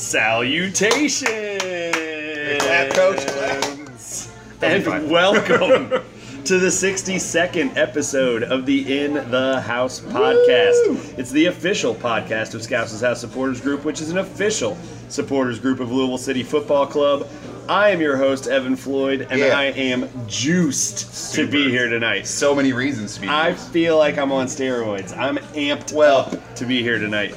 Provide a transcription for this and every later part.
Salutations! clap, coach, clap. And welcome to the 62nd episode of the In the House podcast. It's the official podcast of Scouts' House Supporters Group, which is an official supporters group of Louisville City Football Club. I am your host, Evan Floyd, and Yeah. I am juiced to be here tonight. So many reasons to be. I feel like I'm on steroids. I'm amped Well- up to be here tonight.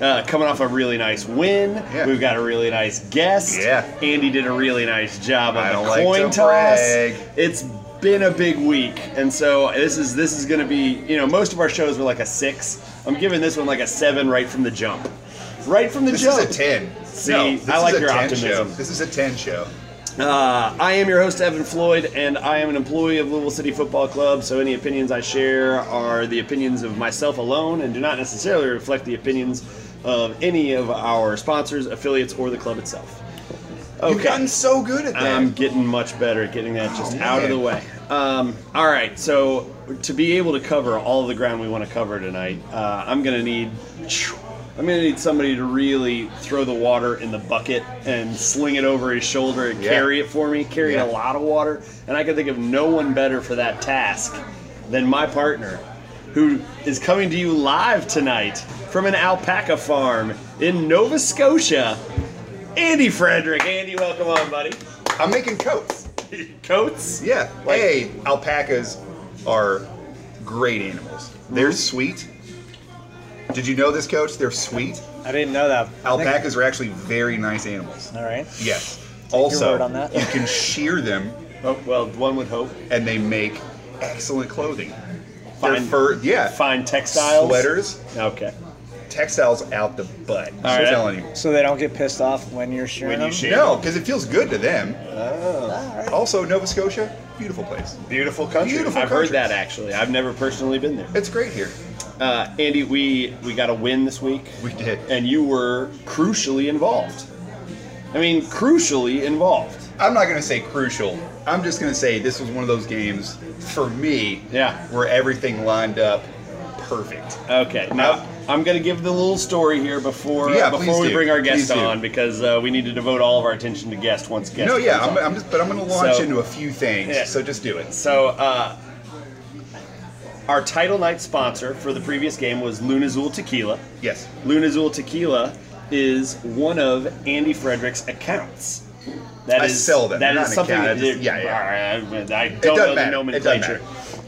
Uh, coming off a really nice win. Yeah. We've got a really nice guest. Yeah. Andy did a really nice job on I the like coin to toss. brag. It's been a big week, and so this is this is going to be. You know, most of our shows were like a six. I'm giving this one like a seven right from the jump. Right from the This jump. This is a ten. See, no, I like your optimism. Show. This is a ten show. Uh, I am your host, Evan Floyd, and I am an employee of Louisville City Football Club. So any opinions I share are the opinions of myself alone and do not necessarily reflect the opinions of any of our sponsors, affiliates, or the club itself. Okay. You've gotten so good at that. I'm getting much better at getting that just Oh, out of the way. Um, all right, so to be able to cover all the ground we want to cover tonight, uh, I'm gonna need. I'm gonna need somebody to really throw the water in the bucket and sling it over his shoulder and Yeah. carry it for me, carry a lot of water. And I can think of no one better for that task than my partner, who is coming to you live tonight from an alpaca farm in Nova Scotia. Andy Frederick. Andy, welcome on, buddy. I'm making coats. Coats? Yeah. Like- hey, alpacas are great animals. They're Mm-hmm. sweet. Did you know this, Coach? They're sweet. I didn't know that. Alpacas are actually very nice animals. All right. Yes. your also, word on that. you can shear them, Oh, well, one would hope. and they make excellent clothing. They're Fine. fur, yeah. Fine textiles. Sweaters, Okay. textiles out the butt. All I'm right. telling you. So they don't get pissed off when you're sharing When you them? share. No, because it feels good to them. Oh. All right. Also, Nova Scotia, beautiful place. Beautiful country. Beautiful I've country. heard that actually. I've never personally been there. It's great here. Uh, Andy, we we got a win this week, We did. and you were crucially involved. I mean, crucially involved. I'm not going to say crucial. I'm just going to say this was one of those games for me Yeah. where everything lined up perfect. Okay. Now I'm going to give the little story here before Yeah, before we do. bring our guest on because uh, we need to devote all of our attention to guest once guest. No, yeah, I'm, on. I'm just, but I'm going to launch So- into a few things. Yeah. So just do it. So, uh, our title night sponsor for the previous game was Lunazul Tequila. Yes. Lunazul Tequila is one of Andy Frederick's accounts. That I is sell them. That is something. account, that- yeah, yeah. I, I don't know matter. Doesn't nomenclature.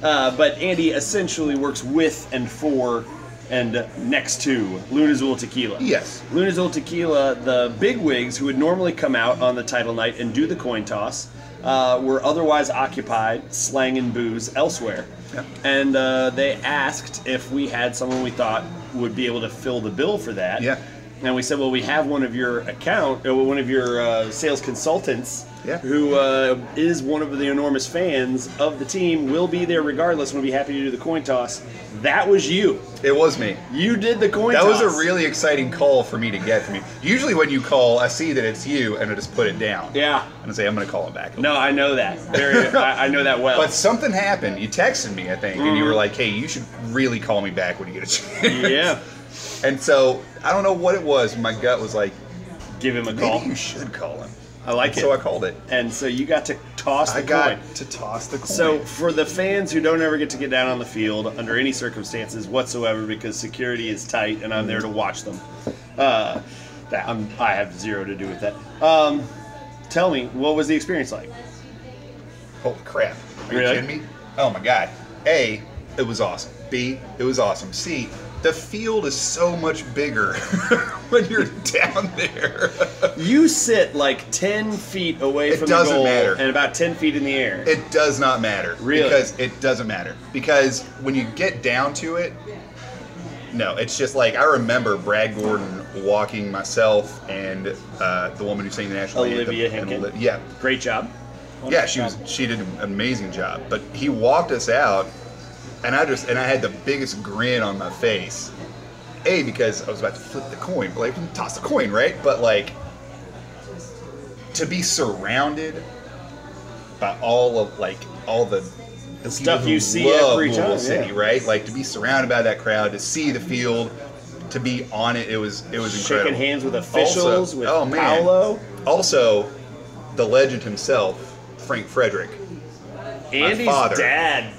Uh, but Andy essentially works with and for and next to Lunazul Tequila. Yes. Lunazul Tequila, the bigwigs who would normally come out on the title night and do the coin toss, uh, were otherwise occupied slanging booze elsewhere. Yeah. And uh, they asked if we had someone we thought would be able to fill the bill for that. Yeah. And we said, well, we have one of your account, uh, one of your uh, sales consultants, Yeah. who uh, is one of the enormous fans of the team, will be there regardless. and We'll be happy to do the coin toss. That was you. It was me. You did the coin toss. That toss. was a really exciting call for me to get from you. Usually when you call, I see that it's you and I just put it down. Yeah. And I say, I'm going to call him back. No, I know that. Very, I, I know that well. But something happened. You texted me, I think, and you were like, hey, you should really call me back when you get a chance. Mm-hmm. yeah. And so I don't know what it was. My gut was like, Give him a call. maybe you should call him. I like it. So I called it. and so you got to toss the I got coin. to toss the coin. So for the fans who don't ever get to get down on the field under any circumstances whatsoever because security is tight and I'm there to watch them, uh, that I'm, I have zero to do with that. Um, tell me, what was the experience like? holy crap! Are you Really? kidding me? Oh my god! A, it was awesome. B, it was awesome. C, the field is so much bigger when you're down there. You sit like 10 feet away It from the goal matter. and about 10 feet in the air. It does not matter. Really? Because it doesn't matter. Because when you get down to it, no, it's just like I remember Brad Gordon walking myself and uh, the woman who sang the national anthem. Olivia. Oli- yeah, Great job. yeah, she was. She did an amazing job. But he walked us out, and I just and I had the biggest grin on my face. A because I was about to flip the coin, like toss the coin, right? But like to be surrounded by all of like all the the stuff you see every time, City, yeah. right? Like to be surrounded by that crowd, to see the field, to be on it, it was it was incredible. Shaking hands with officials, Also- with oh, man. Paolo. Also, the legend himself, Frank Frederick. Andy's father. dad,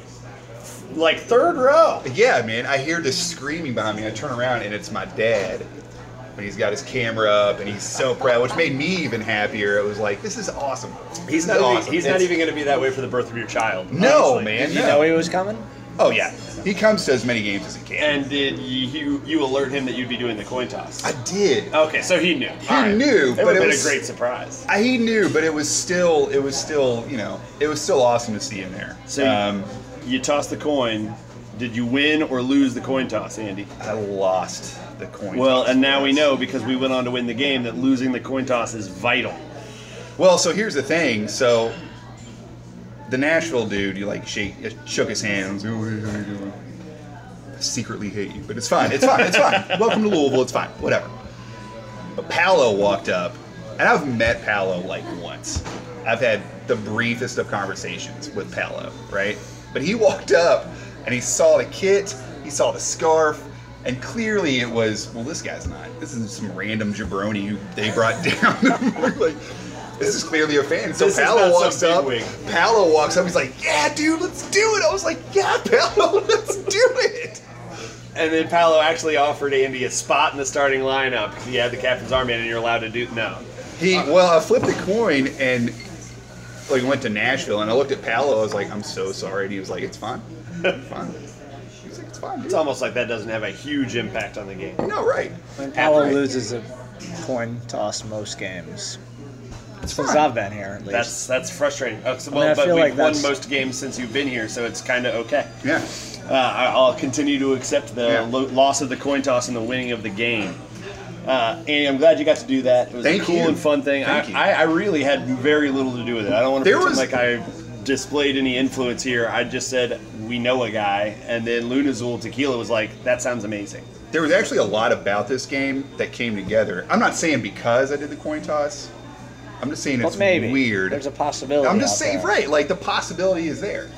like third row. Yeah, man, I hear this screaming behind me. I turn around and it's my dad. And he's got his camera up and he's so proud, which made me even happier. It was like, this is awesome. He's This not. is Even, awesome. he's not even going to be that way for the birth of your child. No, honestly. man. Did you no. know he was coming? Oh yeah, he comes to as many games as he can. And did you you alert him that you'd be doing the coin toss? I did. Okay, so he knew. He knew, It but it been was- a great surprise. I, he knew, but it was still, it was still, you know, it was still awesome to see him there. So um, you toss the coin. Did you win or lose the coin toss, Andy? I lost the coin. Well, toss and now we know because we went on to win the game that losing the coin toss is vital. Well, so here's the thing. So the Nashville dude, you like shake, uh, shook his hands. Oh, hey, how you doing? I secretly hate you, but it's fine. It's fine. It's fine. Welcome to Louisville. It's fine. Whatever. But Paolo walked up, and I've met Paolo like once. I've had the briefest of conversations with Paolo, right? But he walked up, and he saw the kit, he saw the scarf, and clearly it was, well, this guy's not. This is some random jabroni who they brought down. like, this is clearly a fan. So This Paolo walks up. bigwig. Paolo walks up. He's like, "Yeah, dude, let's do it." I was like, "Yeah, Paolo, let's do it." And then Paolo actually offered Andy a spot in the starting lineup because he had the captain's armband, and you're allowed to do no. He well, I flipped the coin and like went to Nashville, and I looked at Paolo. I was like, "I'm so sorry." And he was like, "It's fine, it's fine." He was like, "It's fine." Dude. It's almost like that doesn't have a huge impact on the game. No, right. When Paolo Right. loses a coin toss most games. It's Since fine. I've been here, at least. That's that's frustrating. Uh, so- mean, well, I but we've like won that's- most games since you've been here, so it's kind of okay. Yeah. Uh, I- I'll continue to accept the Yeah. lo- loss of the coin toss and the winning of the game. Uh, and I'm glad you got to do that. It was Thank a cool you. and fun thing. Thank I, you. I, I really had very little to do with it. I don't want to There pretend was- like I displayed any influence here. I just said we know a guy, and then Lunazul Tequila was like, "That sounds amazing." There was actually a lot about this game that came together. I'm not saying because I did the coin toss. I'm just saying but it's maybe weird. There's a possibility. I'm just out saying, there. right? Like the possibility is there.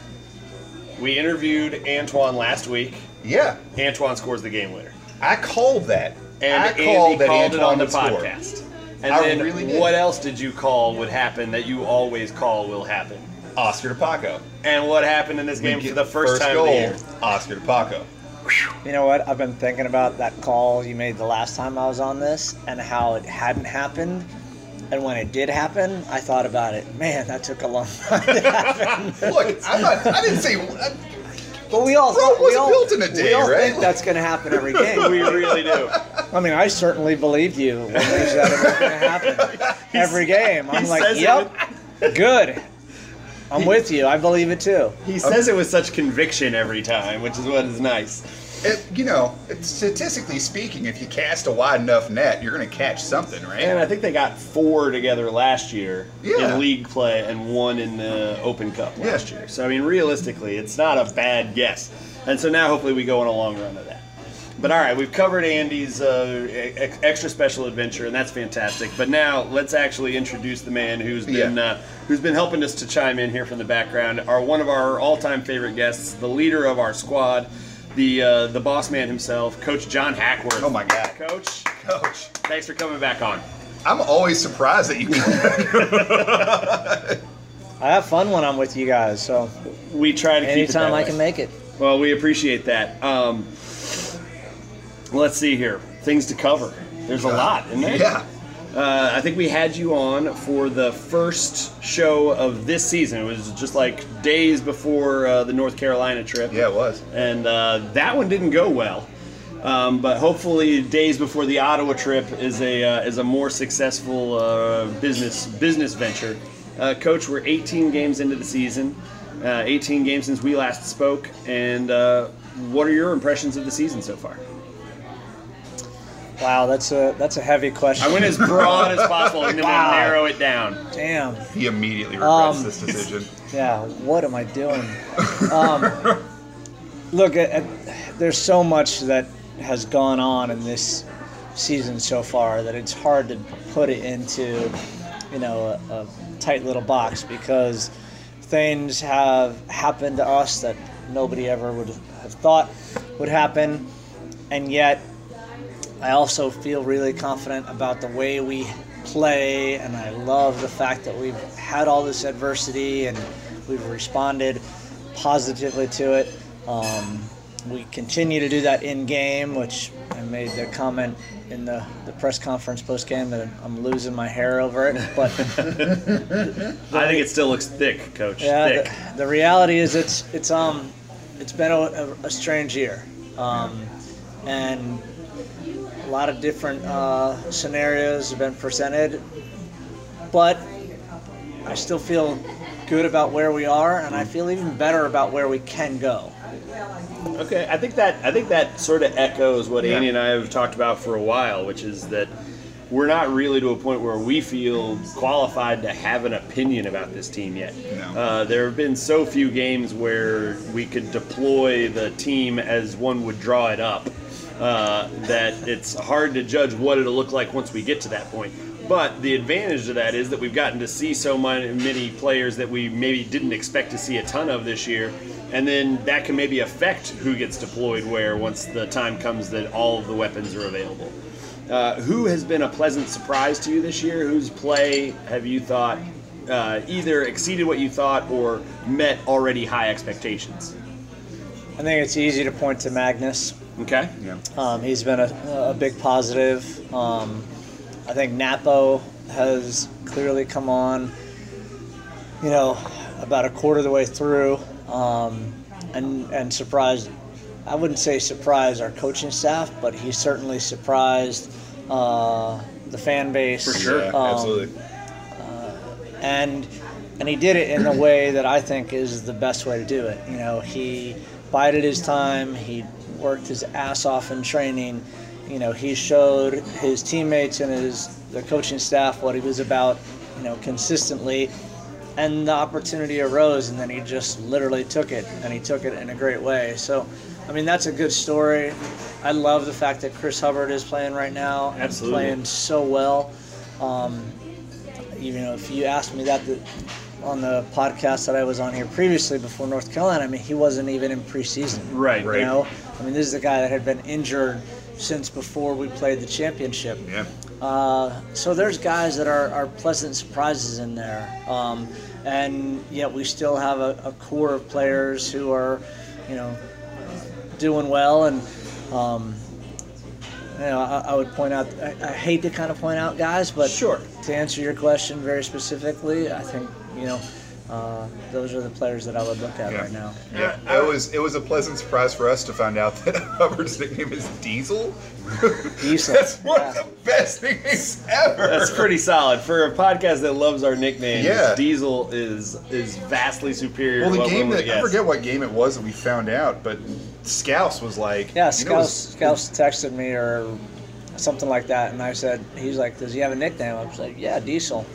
We interviewed Antoine last week. Yeah, Antoine scores the game winner, I called that. And I Andy called that called it Antoine on the would score. podcast. And I then really did. what else did you call would happen that you always call will happen? Oscar DePaco. And what happened in this game for get the first, time goal, of the year? Oscar DePaco. You know what? I've been thinking about that call you made the last time I was on this and how it hadn't happened. And when it did happen, I thought about it. Man, that took a long time to happen. Look, I'm not. I didn't say. I, but we all, Rome we wasn't all, built in a day, we all right? think that's going to happen every game. We really do. I mean, I certainly believed you when you said it was going to happen every game. I'm like, yep, good. I'm with you. I believe it too. He says it with such conviction every time, which is what is nice. It, you know, statistically speaking, if you cast a wide enough net, you're going to catch something, right? And I think they got four together last year Yeah. in league play and one in the Open Cup last Yeah. year. So I mean, realistically, it's not a bad guess. And so now hopefully we go on a long run of that. But all right, we've covered Andy's uh, extra special adventure, and that's fantastic. But now let's actually introduce the man who's been Yeah. uh, who's been helping us to chime in here from the background. Our one of our all-time favorite guests, the leader of our squad, the uh, the boss man himself, Coach John Hackworth. Oh my God. Coach! Coach, Thanks for coming back on. I'm always surprised that you. Come. I have fun when I'm with you guys. So We try to keep it anytime I way. can make it. Well, we appreciate that. Um, let's see here. Things to cover. There's a lot, isn't there? yeah. Uh, I think we had you on for the first show of this season. It was just like days before uh, the North Carolina trip. Yeah, it was. And uh, that one didn't go well. Um, but hopefully, days before the Ottawa trip is a uh, is a more successful uh, business business venture. Uh, Coach, we're 18 games into the season, uh, 18 games since we last spoke, and uh, what are your impressions of the season so far? Wow, that's a that's a heavy question. I went as broad as possible, and then Wow. we narrow it down. Damn. He immediately regrets Um, this decision. Yeah, what am I doing? um, look, uh, there's so much that has gone on in this season so far that it's hard to put it into, you know, a, a tight little box because things have happened to us that nobody ever would have thought would happen, and yet I also feel really confident about the way we play, and I love the fact that we've had all this adversity and we've responded positively to it. Um, we continue to do that in game, which I made the comment in the, the press conference post game that I'm losing my hair over it. But I think it still looks thick, Coach. yeah, thick. the, the reality is it's it's um it's been a, a, a strange year, um, and a lot of different uh, scenarios have been presented, but I still feel good about where we are, and I feel even better about where we can go. Okay, I think that I think that sort of echoes what Yeah. Andy and I have talked about for a while, which is that we're not really to a point where we feel qualified to have an opinion about this team yet. No. Uh, there have been so few games where we could deploy the team as one would draw it up uh, that it's hard to judge what it'll look like once we get to that point. But the advantage of that is that we've gotten to see so many, players that we maybe didn't expect to see a ton of this year, and then that can maybe affect who gets deployed where once the time comes that all of the weapons are available. Uh, who has been a pleasant surprise to you this year? Whose play have you thought uh, either exceeded what you thought or met already high expectations? I think it's easy to point to Magnus. Okay. Yeah. Um, he's been a, a big positive. Um, I think Napo has clearly come on, you know, about a quarter of the way through, um, and and surprised. I wouldn't say surprised our coaching staff, but he certainly surprised uh, the fan base. For sure. Yeah, Um, absolutely. and and he did it in a way that I think is the best way to do it. You know, he bided his time. He worked his ass off in training. You know, he showed his teammates and his the coaching staff what he was about. You know, consistently, and the opportunity arose, and then he just literally took it, and he took it in a great way. So, I mean, that's a good story. I love the fact that Chris Hubbard is playing right now and Absolutely. playing so well. Um, you know, if you asked me that the, on the podcast that I was on here previously before North Carolina, I mean, he wasn't even in preseason. Right. Right. You know, I mean, this is a guy that had been injured since before we played the championship. Yeah. Uh, so there's guys that are, are pleasant surprises in there. Um, and yet we still have a, a core of players who are, you know, doing well. And, um, you know, I, I would point out, I, I hate to kind of point out guys, but Sure. to answer your question very specifically, I think, you know, uh, those are the players that I would look at Yeah. right now. Yeah, it was it was a pleasant surprise for us to find out that Hubbard's nickname is Diesel. Diesel. That's one Yeah. of the best nicknames ever. That's pretty solid for a podcast that loves our nicknames. Yeah. Diesel is is vastly superior. Well, to the what game we that I forget what game it was that we found out, but Scouse was like, Yeah, you know, Scouse, Scouse texted me or something like that, and I said, he's like, does he have a nickname? I was like, yeah, Diesel.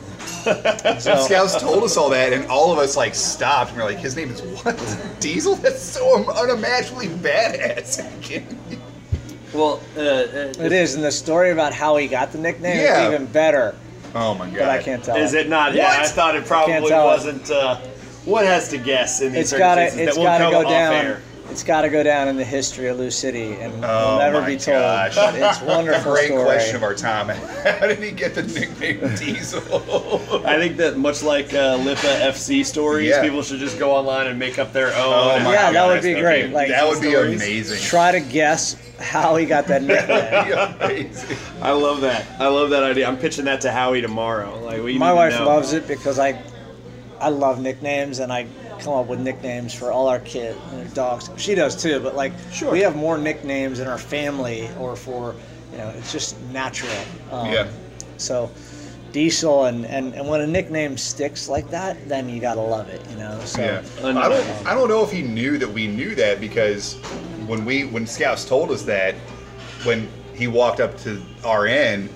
so, Scouts told us all that, and all of us like stopped. and we're like, his name is what? Diesel? That's so unimaginably badass. Well, uh, uh, it is, and the story about how he got the nickname Yeah. is even better, oh my god! but I can't tell. Is it not? Yeah, I thought it probably wasn't. Uh, one has to guess in these It's gotta, circumstances it's that will gotta come go off down. air. It's got to go down in the history of Lou City, and Oh will never my be told. gosh. But it's a wonderful Great story. question of our time. How did he get the nickname Diesel? I think that much like uh, Lipa FC stories, Yeah. people should just go online and make up their own. Oh and my Yeah, that would be nice great. Like that would be stories. amazing. try to guess how he got that nickname. I love that. I love that idea. I'm pitching that to Howie tomorrow. Like we My need to wife know. loves it because I, I love nicknames and I come up with nicknames for all our kids and their dogs. She does too, but like Sure. we have more nicknames in our family or for, you know, it's just natural. Um, Yeah. So, Diesel and, and and when a nickname sticks like that, then you gotta love it, you know. So Yeah, I don't. I don't know if he knew that we knew that because when we when Scouts told us that when he walked up to our end,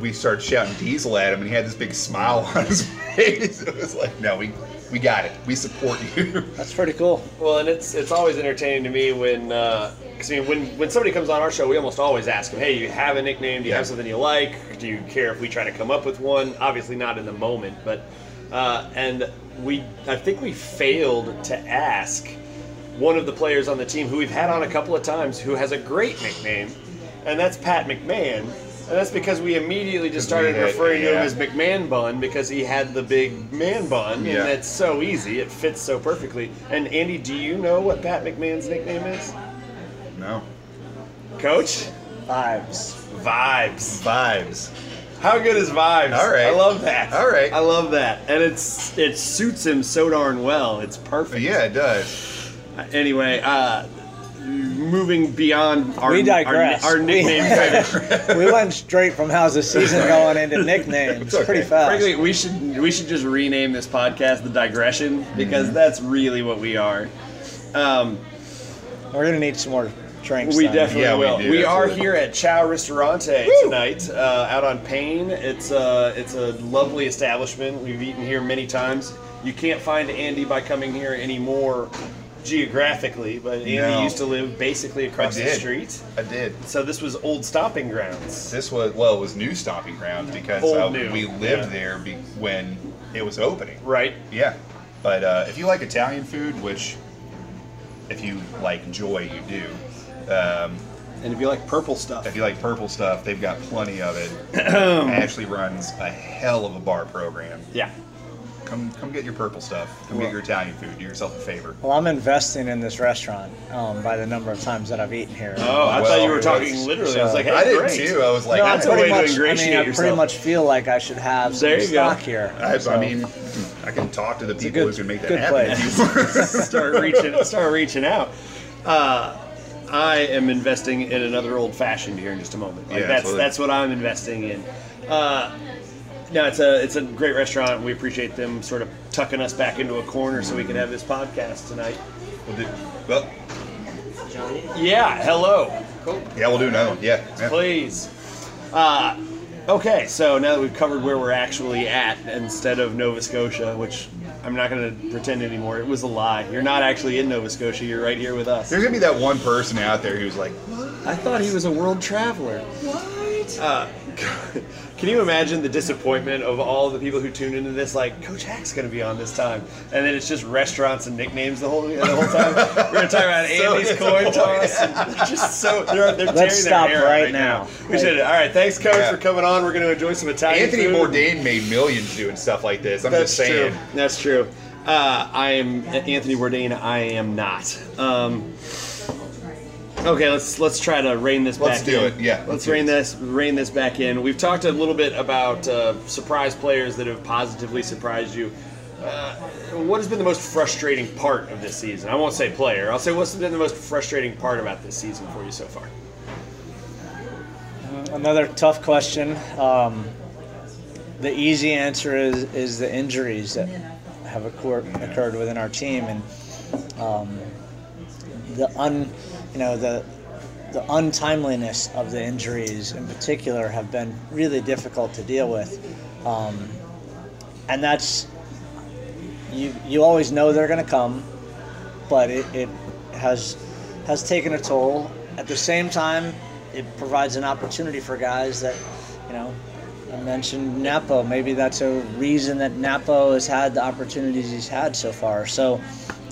we started shouting Diesel at him, and he had this big smile on his face. It was like, no, we we got it. We support you. that's pretty cool. Well, and it's it's always entertaining to me when because I mean when when somebody comes on our show, we almost always ask them, "Hey, you have a nickname? Do you Yeah. have something you like? Do you care if we try to come up with one?" Obviously, not in the moment, but uh, and we I think we failed to ask one of the players on the team who we've had on a couple of times who has a great nickname. and that's Pat McMahon. And that's because we immediately just started had- referring to him as McMahon Bun because he had the big man bun, Yeah. and it's so easy. It fits so perfectly. And Andy, do you know what Pat McMahon's nickname is? No. Coach? Vibes. Vibes. Vibes. How good is vibes? All right. I love that. All right. I love that, and it's it suits him so darn well. It's perfect. Yeah, it does. Anyway, uh, moving beyond our We digress. our, our nickname fetish. we went straight from how's the season going into nicknames It's okay. pretty fast. Frankly, we should we should just rename this podcast the digression because Mm-hmm. that's really what we are. Um, We're gonna need some more drinks. we then. definitely Yeah, will. do, We are here at Ciao Ristorante tonight, uh, out on Payne. It's a it's a lovely establishment. We've eaten here many times. You can't find Andy by coming here anymore geographically, but Andy No. used to live basically across the street. I did. So this was old stomping grounds. This was well, it was new stomping grounds because uh, we lived yeah. there be, when it was opening. Right. Yeah, but uh, if you like Italian food, which if you like joy, you do. Um, And if you like purple stuff, if you like purple stuff, they've got plenty of it. Ashley runs a hell of a bar program. yeah. Come, come get your purple stuff. Come Well- get your Italian food. Do yourself a favor. Well, I'm investing in this restaurant um, by the number of times that I've eaten here. Oh, I Well, thought you were talking was- literally. I was like, hey, I did great. too. I was like, no, I that's a way pretty to much. I mean, I yourself. pretty much feel like I should have some There you go. here. I, So, I mean, I can talk to the people good- who can make that good happen. place. start reaching start reaching out. Uh, I am investing in another old fashioned here in just a moment. Like Yeah, that's absolutely. that's what I'm investing in. Uh, no, it's a it's a great restaurant. We appreciate them sort of tucking us back into a corner so we can have this podcast tonight. We'll do, well, Yeah, hello. Cool. yeah, we'll do another one. Yeah. yeah. Please. Uh, okay, so now that we've covered where we're actually at instead of Nova Scotia, which I'm not going to pretend anymore, it was a lie. You're not actually in Nova Scotia. You're right here with us. There's gonna be that one person out there who's like, I thought he was a world traveler. What? Uh, can you imagine the disappointment of all the people who tune into this? Like, Coach Hack's going to be on this time, and then it's just restaurants and nicknames the whole the whole time. We're going to talk about So Andy's coin toss. And they're just so they're, they're tearing Let's their stop hair out right now. We should. All right, thanks, Coach, Yeah. for coming on. We're going to enjoy some Italian Anthony food. Bourdain made millions doing stuff like this. I'm That's just saying. true. That's true. Uh, I am Anthony Bourdain. I am not. Um, okay, let's let's try to rein this back. Let's back do in. it. Yeah, let's let's do rein this. this rein this back in. We've talked a little bit about uh, surprise players that have positively surprised you. Uh, what has been the most frustrating part of this season? I won't say player. I'll say what's been the most frustrating part about this season for you so far. Another tough question. Um, the easy answer is is the injuries that have occurred, occurred within our team, and um, the un, you know the the untimeliness of the injuries in particular have been really difficult to deal with, um, and that's you you always know they're going to come, but it, it has has taken a toll. At the same time, it provides an opportunity for guys that, you know, I mentioned Napo. Maybe that's a reason that Napo has had the opportunities he's had so far. So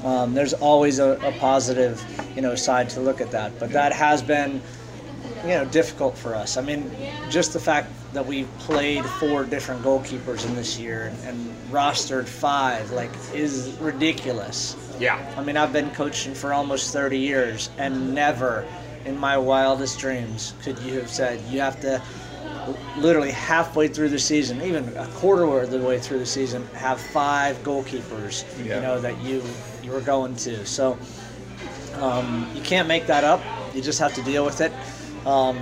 um, there's always a, a positive, you know, side to look at that. But that has been, you know, difficult for us. I mean, just the fact that we played four different goalkeepers in this year and, and rostered five, like, is ridiculous. Yeah. I mean, I've been coaching for almost 30 years, and never in my wildest dreams could you have said you have to literally halfway through the season, even a quarter of the way through the season, have five goalkeepers. Yeah. You know that you you were going to. So um, you can't make that up. You just have to deal with it. Um,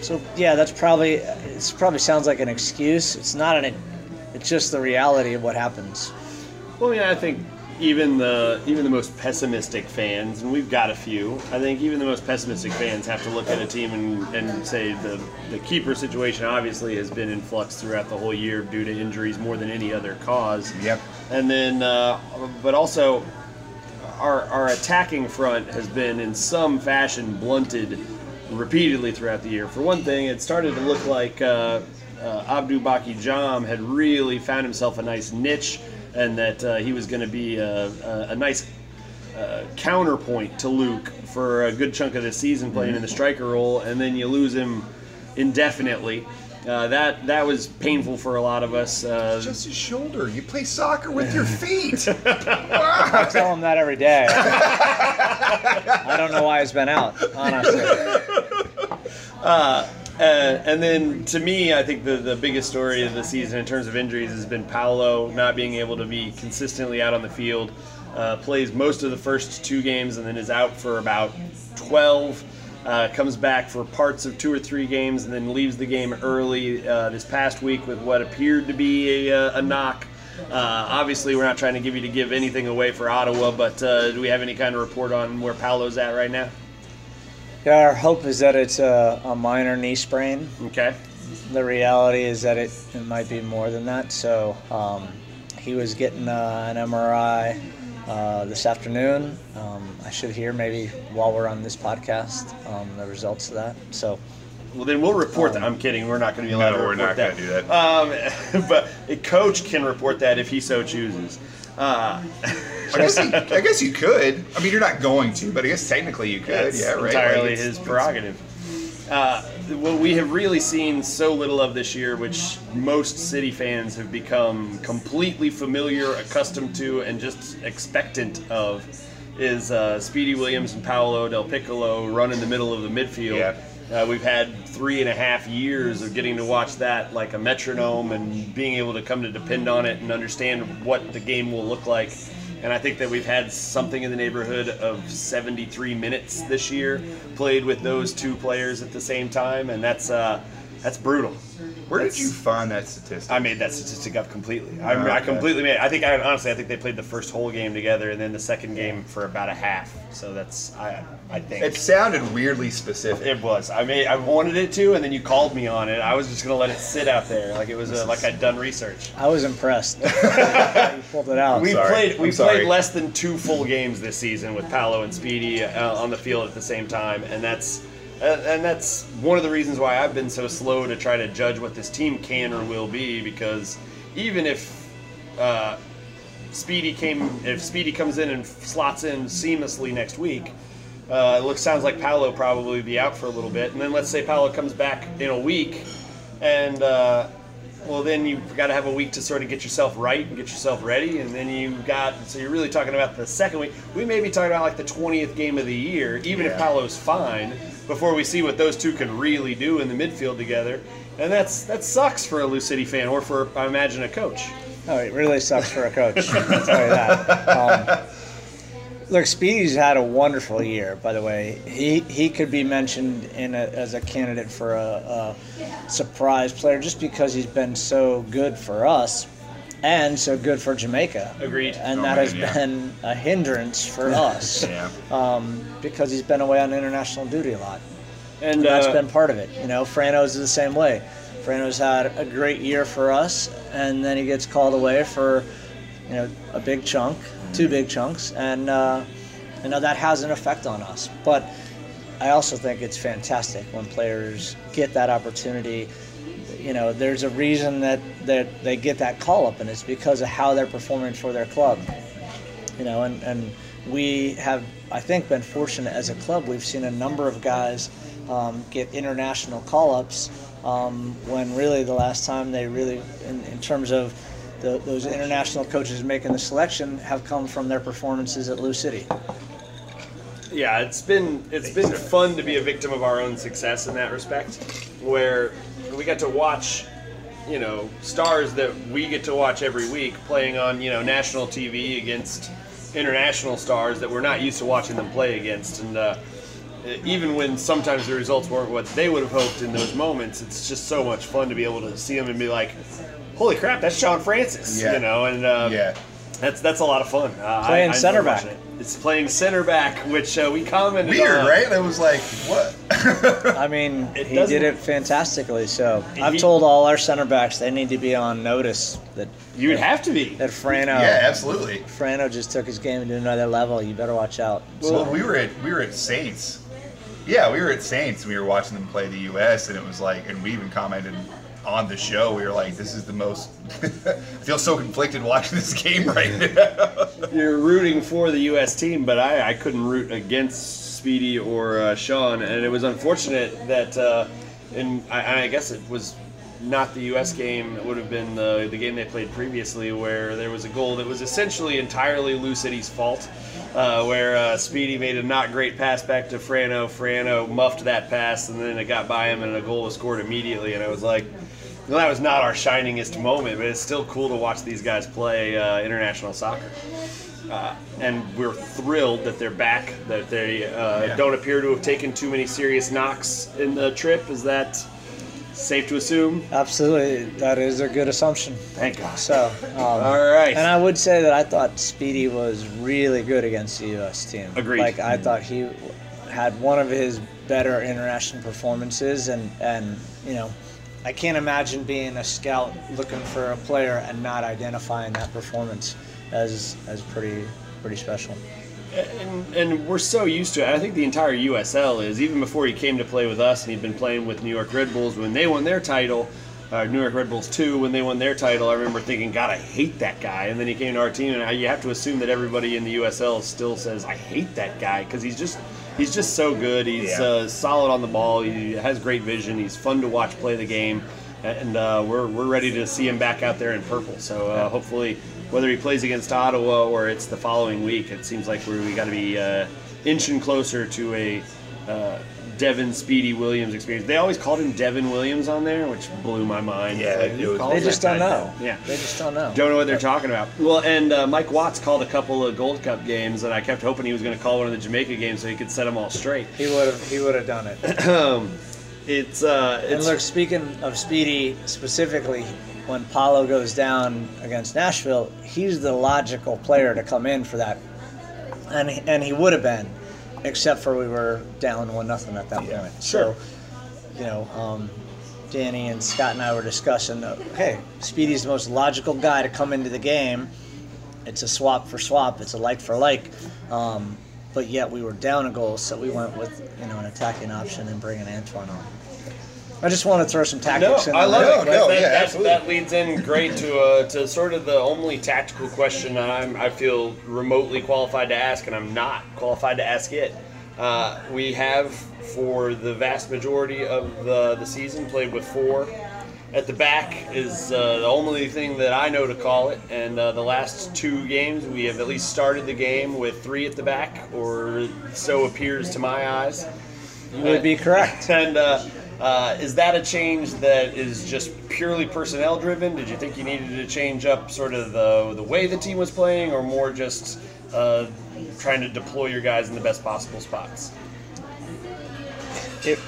so yeah, that's probably it's probably sounds like an excuse. It's not an. It's just the reality of what happens. Well, yeah, I think even the even the most pessimistic fans, and we've got a few. I think even the most pessimistic fans have to look at a team and, and say the the keeper situation obviously has been in flux throughout the whole year due to injuries more than any other cause. Yep. And then, uh, but also, our our attacking front has been in some fashion blunted repeatedly throughout the year. For one thing, it started to look like uh, uh, Abdou Mbacke Thiam had really found himself a nice niche, and that uh, he was going to be a, a, a nice uh, counterpoint to Luke for a good chunk of the season playing in the striker role, and then you lose him indefinitely. Uh, that that was painful for a lot of us. Uh, Just his shoulder. You play soccer with your feet. I tell him that every day. I don't know why he's been out, honestly. Uh, and then to me, I think the, the biggest story of the season in terms of injuries has been Paolo not being able to be consistently out on the field. Uh, plays most of the first two games and then is out for about 12. Uh, comes back for parts of two or three games and then leaves the game early uh, this past week with what appeared to be a, uh, a knock. Uh, obviously, we're not trying to give you to give anything away for Ottawa, but uh, do we have any kind of report on where Paolo's at right now? Yeah, our hope is that it's a, a minor knee sprain. Okay. The reality is that it, it might be more than that. So um, he was getting uh, an MRI uh, this afternoon. Um, I should hear maybe while we're on this podcast um, the results of that. So Well, then we'll report that. I'm kidding. We're not going to be allowed No, to we're not gonna do that. Um, but a coach can report that if he so chooses. Uh, I guess, you, I guess you could. I mean, you're not going to, but I guess technically you could. that's yeah, right. entirely Like, it's- his it's- prerogative. Uh, what we have really seen so little of this year, which most City fans have become completely familiar, accustomed to, and just expectant of, is uh, Speedy Williams and Paolo Del Piccolo run in the middle of the midfield. Yeah. Uh, we've had three and a half years of getting to watch that like a metronome and being able to come to depend on it and understand what the game will look like. And I think that we've had something in the neighborhood of 73 minutes this year played with those two players at the same time, and that's uh, that's brutal. Where did you find that statistic? I made that statistic up completely. I, I Okay. completely made. It. I think I honestly, I think they played the first whole game together, and then the second game for about a half. So that's I, I think it sounded weirdly specific. it was. I made. I wanted it to, and then you called me on it. I was just gonna let it sit out there, like it was a, like I'd done research. I was impressed. you pulled it out. We sorry. played. We played less than two full games this season with Paolo and Speedy uh, on the field at the same time, and that's and that's one of the reasons why I've been so slow to try to judge what this team can or will be. Because even if uh, Speedy came, if Speedy comes in and slots in seamlessly next week. Uh, it looks sounds like Paolo probably be out for a little bit, and then let's say Paolo comes back in a week, and uh, well, then you've got to have a week to sort of get yourself right and get yourself ready, and then you've got so you're really talking about the second week. We may be talking about like the 20th game of the year, even if Paolo's fine, before we see what those two can really do in the midfield together, and that's that sucks for a Lou City fan or for I imagine a coach. Oh, it really sucks for a coach. I'll tell you that. Um, look, Speedy's had a wonderful year. By the way, he he could be mentioned in a, as a candidate for a, a surprise player just because he's been so good for us and so good for Jamaica. Agreed. And Oh, that man, has yeah. been a hindrance for us Yeah. um, because he's been away on international duty a lot. And And that's uh, been part of it. You know, Frano's is the same way. Frano's had a great year for us, and then he gets called away for, you know, a big chunk, two big chunks, and uh, you know that has an effect on us. But I also think it's fantastic when players get that opportunity. You know, there's a reason that that they get that call up, and it's because of how they're performing for their club you know, and, and we have, I think, been fortunate as a club. We've seen a number of guys um, get international call-ups um, when really the last time they really, in, in terms of the, those international coaches making the selection, have come from their performances at Lou City. Yeah, it's been it's been fun to be a victim of our own success in that respect, where we got to watch, you know, stars that we get to watch every week playing on you know national TV against international stars that we're not used to watching them play against, and uh, even when sometimes the results weren't what they would have hoped in those moments, it's just so much fun to be able to see them and be like, "Holy crap, that's Shaun Francis!" Yeah. You know, and uh, Yeah. that's that's a lot of fun. Uh, Playing I enjoy center back. it. It's playing center back, which uh, we commented Weird, on. right? It was like, what? I mean, It he did it fantastically. So I've He- told all our center backs they need to be on notice that You would have to be. that Frano, yeah, absolutely. Frano just took his game to another level. You better watch out. Well, we were at we were at Saints. Yeah, we were at Saints. We were watching them play the U.S. and it was like, and we even commented on the show, we were like, "This is the most." I feel so conflicted watching this game right now. You're rooting for the U.S. team, but I, I couldn't root against Speedy or uh, Shaun, and it was unfortunate that, uh, and I, I guess it was not the U.S. game. It would have been the, the game they played previously, where there was a goal that was essentially entirely Lou City's fault, uh, where uh, Speedy made a not great pass back to Frano. Frano muffed that pass, and then it got by him, and a goal was scored immediately. And I was like, well, that was not our shiningest moment, but it's still cool to watch these guys play uh, international soccer. Uh, and we're thrilled that they're back. That they uh, Yeah. don't appear to have taken too many serious knocks in the trip. Is that safe to assume? Absolutely, that is a good assumption. Thank God. So, um, All right. And I would say that I thought Speedy was really good against the U.S. team. Agreed. Like I thought he had one of his better international performances, and and you know, I can't imagine being a scout looking for a player and not identifying that performance as as pretty pretty special. And, and we're so used to it. I think the entire USL is, even before he came to play with us, and he'd been playing with New York Red Bulls when they won their title, uh, New York Red Bulls 2, when they won their title, I remember thinking, God, I hate that guy. And then he came to our team, and you have to assume that everybody in the USL still says, I hate that guy, because he's just. He's just so good. He's Yeah. uh, solid on the ball. He has great vision. He's fun to watch play the game, and uh, we're, we're ready to see him back out there in purple. So uh, hopefully, whether he plays against Ottawa or it's the following week, it seems like we we got to be uh, inching closer to a uh, Devon Speedy Williams experience. They always called him Devon Williams on there, which blew my mind. Yeah, Like, it was- They just don't know. that? Yeah. They just don't know. Don't know what they're talking about. Well, and uh, Mike Watts called a couple of Gold Cup games, and I kept hoping he was going to call one of the Jamaica games so he could set them all straight. He would have he would have done it. It's uh, And look, speaking of Speedy specifically, when Paolo goes down against Nashville, he's the logical player to come in for that, and and he would have been, except for we were down one nothing at that Yeah. point. Sure. So, you know, um, Danny and Scott and I were discussing, uh, hey, Speedy's the most logical guy to come into the game. It's a swap for swap. It's a like for like. Um, but yet we were down a goal, so we went with you know an attacking option and bringing Antoine on. I just want to throw some No, tactics in. I love there. No, it. no, that, yeah, that, absolutely. that leads in great to uh, to sort of the only tactical question I'm, I feel remotely qualified to ask, and I'm not qualified to ask it. Uh, we have, for the vast majority of the, the season, played with four. At the back is uh, the only thing that I know to call it, and uh, the last two games we have at least started the game with three at the back, or so appears to my eyes. You would be correct. And uh, is that a change that is just purely personnel driven? Did you think you needed to change up sort of the the way the team was playing, or more just uh, trying to deploy your guys in the best possible spots? It,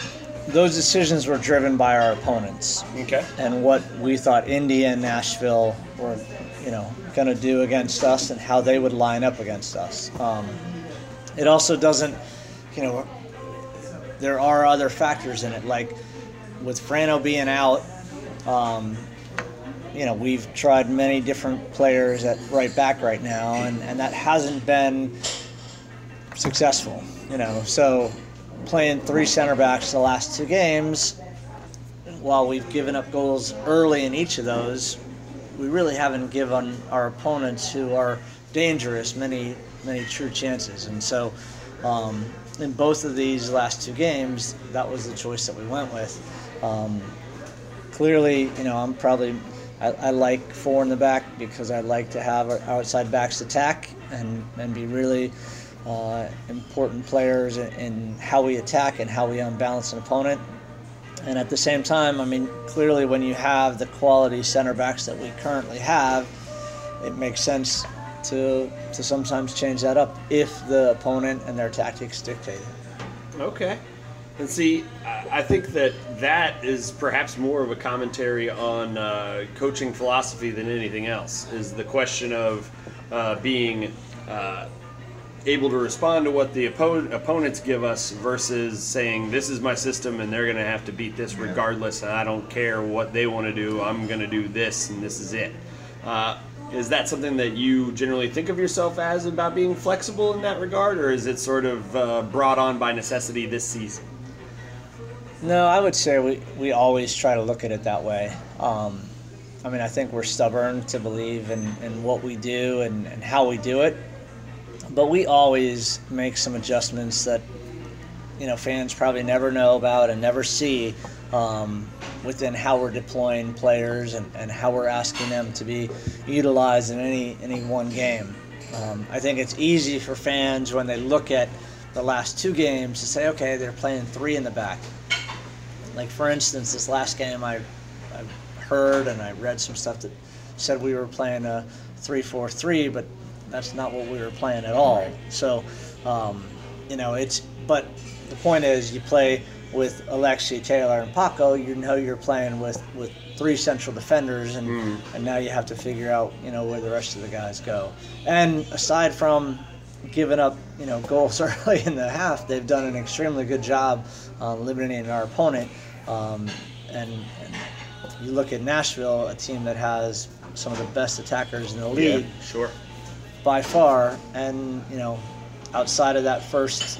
those decisions were driven by our opponents Okay. and what we thought Indy and Nashville were, you know, going to do against us and how they would line up against us. Um, it also doesn't, you know, there are other factors in it, like with Frano being out. Um, you know, we've tried many different players at right back right now, and, and that hasn't been successful. You know, so playing three center backs the last two games, while we've given up goals early in each of those, we really haven't given our opponents who are dangerous many many true chances. And so, um, in both of these last two games, that was the choice that we went with. Um, clearly, you know, I'm probably I, I like four in the back because I like to have our outside backs attack and and be really uh, important players in, in how we attack and how we unbalance an opponent. And at the same time, I mean, clearly, when you have the quality center backs that we currently have, it makes sense to to sometimes change that up if the opponent and their tactics dictate it. Okay. And see, I I think that that is perhaps more of a commentary on uh, coaching philosophy than anything else. Is the question of uh, being uh, able to respond to what the oppo- opponents give us versus saying this is my system and they're going to have to beat this regardless, and I don't care what they want to do. I'm going to do this, and this is it. Uh, is that something that you generally think of yourself as about being flexible in that regard, or is it sort of uh, brought on by necessity this season? No, I would say we, we always try to look at it that way. Um, I mean, I think we're stubborn to believe in, in what we do and, and how we do it, but we always make some adjustments that you know fans probably never know about and never see um, within how we're deploying players and, and how we're asking them to be utilized in any any one game. Um, I think it's easy for fans when they look at the last two games to say, okay, they're playing three in the back. Like for instance, this last game, I, I heard and I read some stuff that said we were playing a three-four-three, but that's not what we were playing at all. So, um, you know, it's but the point is, you play with Alexi, Taylor, and Paco. You know you're playing with with three central defenders, and Mm. and now you have to figure out you know where the rest of the guys go. And aside from giving up you know goals early in the half, they've done an extremely good job uh, limiting our opponent. Um, and, and you look at Nashville, a team that has some of the best attackers in the league Sure. by far. And you know, outside of that first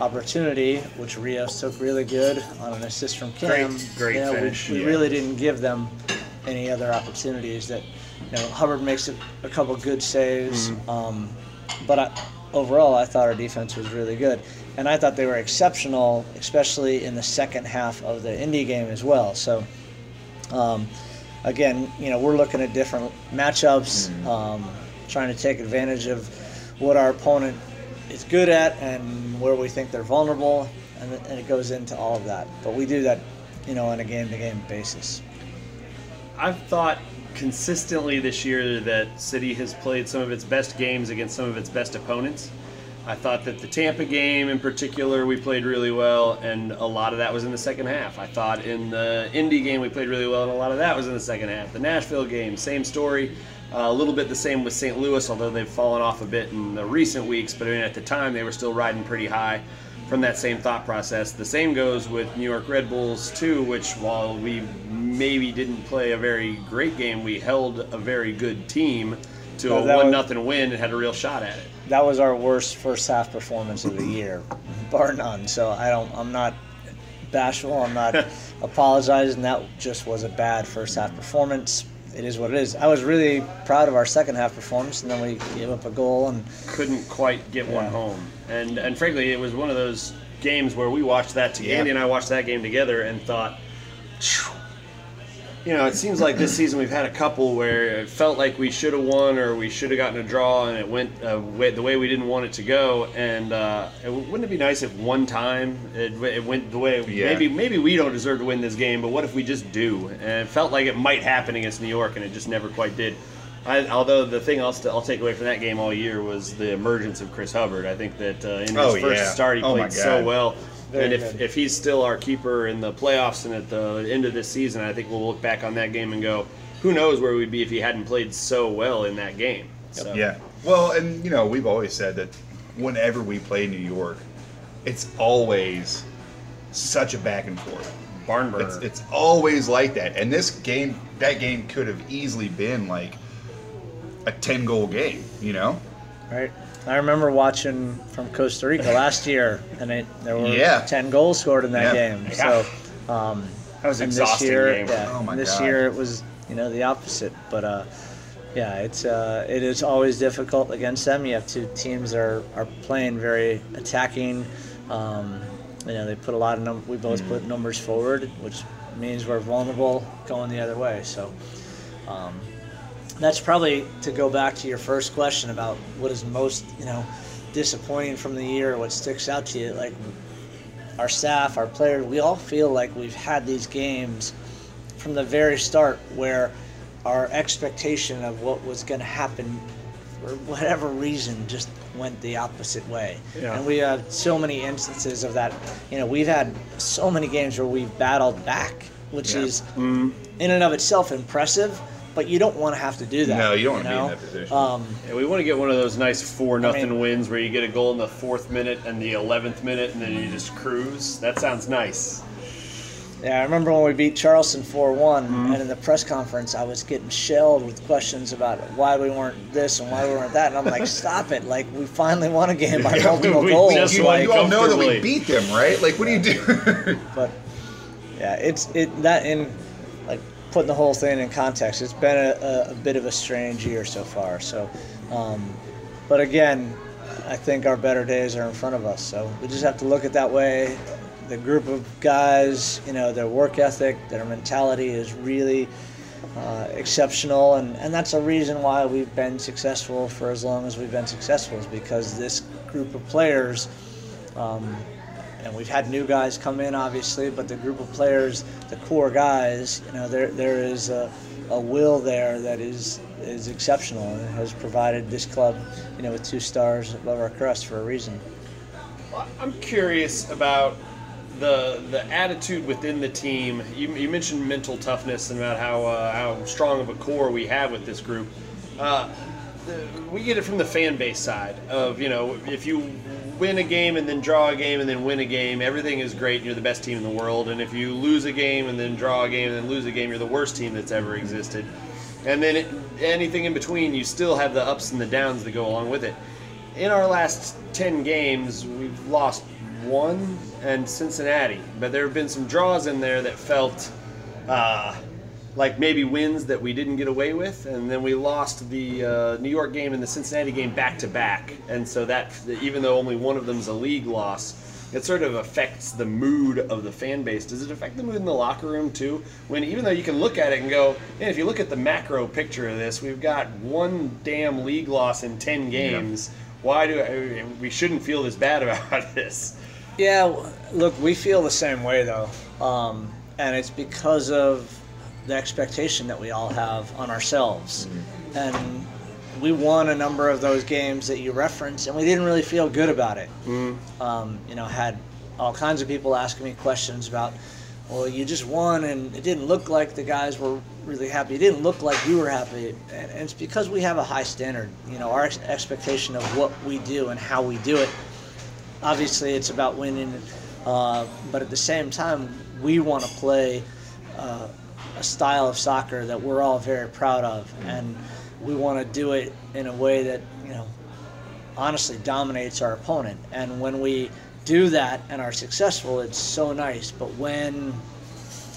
opportunity, which Rios took really good on an assist from Kim, Great- great you know, we- finish, we, yeah. really didn't give them any other opportunities. That you know, Hubbard makes a, a couple good saves, Mm-hmm. um, but I, overall, I thought our defense was really good. And I thought they were exceptional, especially in the second half of the Indy game as well. So, um, again, you know, we're looking at different matchups, um, trying to take advantage of what our opponent is good at and where we think they're vulnerable, and, and it goes into all of that. But we do that, you know, on a game-to-game basis. I've thought consistently this year that City has played some of its best games against some of its best opponents. I thought that the Tampa game in particular we played really well, and a lot of that was in the second half. I thought in the Indy game we played really well, and a lot of that was in the second half. The Nashville game, same story. Uh, a little bit the same with St. Louis, although they've fallen off a bit in the recent weeks. But I mean, at the time, they were still riding pretty high from that same thought process. The same goes with New York Red Bulls too, which while we maybe didn't play a very great game, we held a very good team to Well, a one was- nothing win and had a real shot at it. That was our worst first half performance of the year, bar none. So I don't, I'm not bashful. I'm not apologizing. That just was a bad first half performance. It is what it is. I was really proud of our second half performance, and then we gave up a goal and Couldn't quite get one home, and and frankly, it was one of those games where we watched that together. Yeah. Andy and I watched that game together and thought. You know, it seems like this season we've had a couple where it felt like we should have won or we should have gotten a draw, and it went uh, way, the way we didn't want it to go. And uh, it, wouldn't it be nice if one time it, it went the way Yeah. maybe maybe we don't deserve to win this game, but what if we just do? And it felt like it might happen against New York, and it just never quite did. I, although the thing I'll, st- I'll take away from that game all year was the emergence of Chris Hubbard. I think that uh, in his Oh, first yeah. start he Oh, played so well. Very and if, good. if he's still our keeper in the playoffs and at the end of this season, I think we'll look back on that game and go, who knows where we'd be if he hadn't played so well in that game. So, Yeah. Well, and you know, we've always said that whenever we play New York, it's always such a back and forth. barn burner. It's, it's always like that. And this game, that game could have easily been like a 10 goal game, you know? right. I remember watching from Costa Rica last year, and it, there were Yeah. ten goals scored in that Yeah. game. Yeah. So um, that was an and this year, game. yeah, Oh my this God. year it was you know the opposite. But uh, yeah, it's uh, it is always difficult against them. You have two teams that are, are playing very attacking. Um, you know they put a lot of num- we both Mm. put numbers forward, which means we're vulnerable going the other way. So. Um, that's probably to go back to your first question about what is most you know disappointing from the year what sticks out to you like our staff our players we all feel like we've had these games from the very start where our expectation of what was going to happen for whatever reason just went the opposite way Yeah. and we have so many instances of that you know we've had so many games where we've battled back which Yeah. is mm-hmm. in and of itself impressive but you don't want to have to do that No, you don't wanna be in that position. um, Yeah, we want to get one of those nice four nothing mean- wins where you get a goal in the fourth minute and the eleventh minute, and then you just cruise. That sounds nice. Yeah, I remember when we beat Charleston 4 one Mm-hmm. and in the press conference, I was getting shelled with questions about why we weren't this and why we weren't that. And I'm like, stop it. Like, we finally won a game by Yeah, multiple we- we goals. just you, like, you all know that we beat them, right? Like, what do you do? but Yeah, it's it that in like putting the whole thing in context. It's been a, a, bit of a strange year so far. So, um, but again, I think our better days are in front of us. So we just have to look at that way. The group of guys, you know, their work ethic, their mentality is really uh, exceptional, and, and that's a reason why we've been successful for as long as we've been successful, is because this group of players. Um, and we've had new guys come in, obviously, but the group of players, the core guys, you know, there there is a, a will there that is is exceptional and has provided this club, you know, with two stars above our crest for a reason. I'm curious about the the attitude within the team. You, you mentioned mental toughness and about how uh, how strong of a core we have with this group. Uh, we get it from the fan base side of you know if you win a game and then draw a game and then win a game, everything is great. and You're the best team in the world. And if you lose a game and then draw a game and then lose a game, you're the worst team that's ever existed. And then it, anything in between, you still have the ups and the downs that go along with it. In our last 10 games, we've lost one and Cincinnati, but there have been some draws in there that felt uh, like maybe wins that we didn't get away with, and then we lost the uh, New York game and the Cincinnati game back to back, and so that even though only one of them is a league loss. It sort of affects the mood of the fan base. Does it affect the mood in the locker room too? When even though you can look at it and go, man, if you look at the macro picture of this, we've got one damn league loss in ten games. Why do I, we shouldn't feel this bad about this? Yeah, look, we feel the same way though, um, and it's because of the expectation that we all have on ourselves, and we won a number of those games that you referenced, and we didn't really feel good about it. Um, you know, had all kinds of people asking me questions about, well, you just won, and it didn't look like the guys were really happy. It didn't look like you were happy, and, and it's because we have a high standard. You know, our ex- expectation of what we do and how we do it obviously it's about winning, uh, but at the same time, we want to play uh, a style of soccer that we're all very proud of, mm-hmm. and we want to do it in a way that you know honestly dominates our opponent. And when we do that and are successful, it's so nice. But when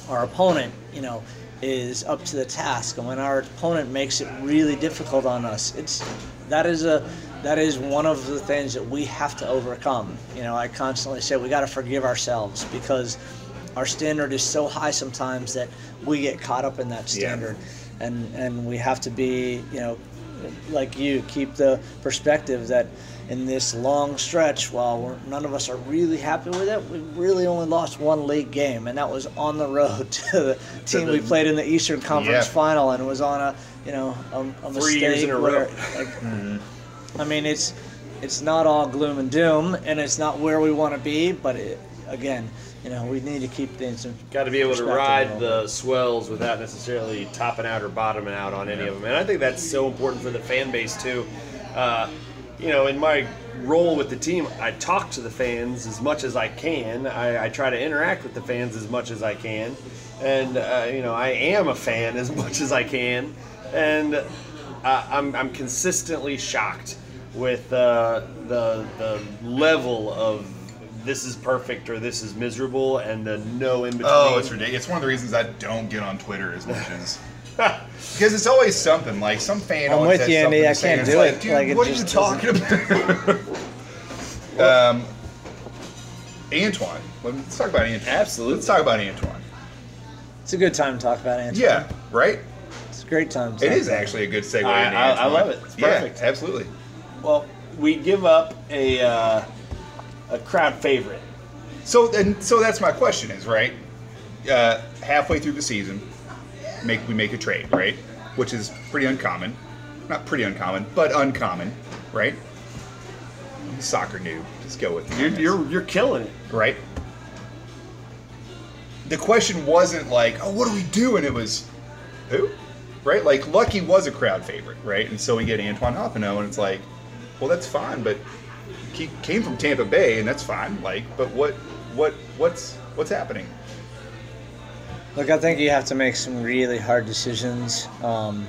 our opponent, you know, is up to the task, and when our opponent makes it really difficult on us, it's that is a that is one of the things that we have to overcome. You know, I constantly say we got to forgive ourselves because our standard is so high sometimes that we get caught up in that Yeah. standard, and and we have to be, you know, like you keep the perspective that in this long stretch, while we're, none of us are really happy with it, we really only lost one league game, and that was on the road to the team we played in the Eastern Conference Yeah. Final, and it was on a you know a, a Three mistake in a row. where, like, mm-hmm. I mean, it's it's not all gloom and doom, and it's not where we want to be. But it, again, you know, we need to keep things. In Got to be able to ride the swells without necessarily topping out or bottoming out on any of them. And I think that's so important for the fan base too. Uh, you know, in my role with the team, I talk to the fans as much as I can. I, I try to interact with the fans as much as I can, and uh, you know, I am a fan as much as I can, and uh, I'm, I'm consistently shocked with uh, the the level of this is perfect or this is miserable and the no in between. Oh, it's ridiculous. It's one of the reasons I don't get on Twitter as much as because it's always something like some fan. I'm with says you, Andy. I can't do it's it. Like, Dude, Like, it what are you just talking about? um, Antoine. Let's talk about Antoine. Absolutely. Let's talk about Antoine. It's a good time to talk about Antoine. Yeah, right. it's a great time. To It talk is about actually a good segue. I- into I- I love it. It's perfect. Yeah, absolutely. Well, we give up a uh, a crowd favorite. So and so that's my question is right. Uh, halfway through the season, make we make a trade, right? Which is pretty uncommon. Not pretty uncommon, but uncommon, right? I'm a soccer noob. Just go with You're it. you're, you're killing it. right? The question wasn't like, oh, what do we do? And it was, who? Right? Like, Lucky was a crowd favorite, right? And so we get Antoine Hoppenot, and it's like, well, that's fine, but he came from Tampa Bay, and that's fine. Like, but what, what, what's, what's happening? Look, I think you have to make some really hard decisions um,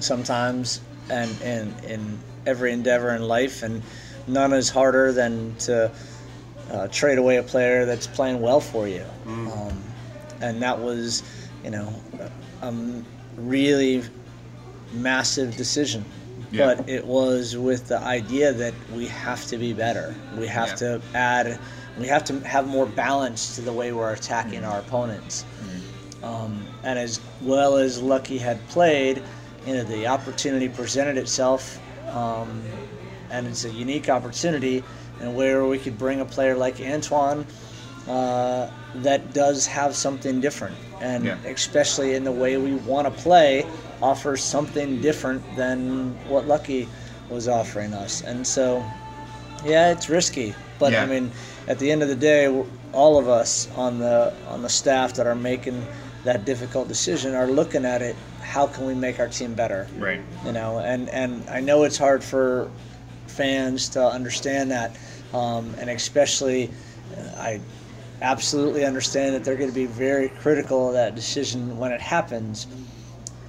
sometimes, and in in every endeavor in life, and none is harder than to uh, trade away a player that's playing well for you. Um, and that was, you know, a really massive decision. Yeah. But it was with the idea that we have to be better. We have Yeah. to add, we have to have more balance to the way we're attacking Mm-hmm. our opponents. Um, and as well as Lucky had played, you know, the opportunity presented itself, um, and it's a unique opportunity, and where we could bring a player like Antoine uh, that does have something different, and Yeah. especially in the way we want to play, offers something different than what Lucky was offering us, and so, yeah, it's risky, but Yeah. I mean, at the end of the day, all of us on the on the staff that are making that difficult decision are looking at it. How can we make our team better? Right. you know and and i know it's hard for fans to understand that um, and especially i absolutely understand that they're going to be very critical of that decision when it happens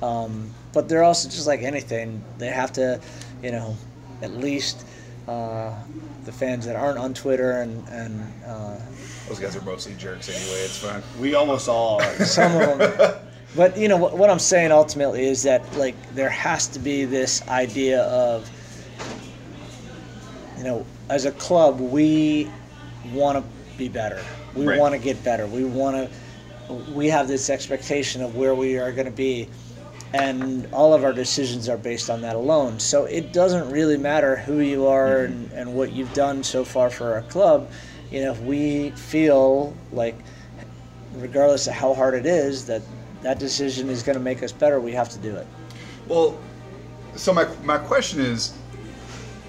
um, but they're also just like anything they have to you know at least uh, the fans that aren't on twitter and and uh, Those guys are mostly jerks anyway. It's fine. We almost all are. some of them. But you know what, what I'm saying ultimately is that like there has to be this idea of you know as a club we want to be better. We Right. want to get better. We want to we have this expectation of where we are going to be and all of our decisions are based on that alone. So it doesn't really matter who you are mm-hmm. and, and what you've done so far for our club. You know, if we feel like regardless of how hard it is, that that decision is going to make us better. We have to do it. Well, so my my question is,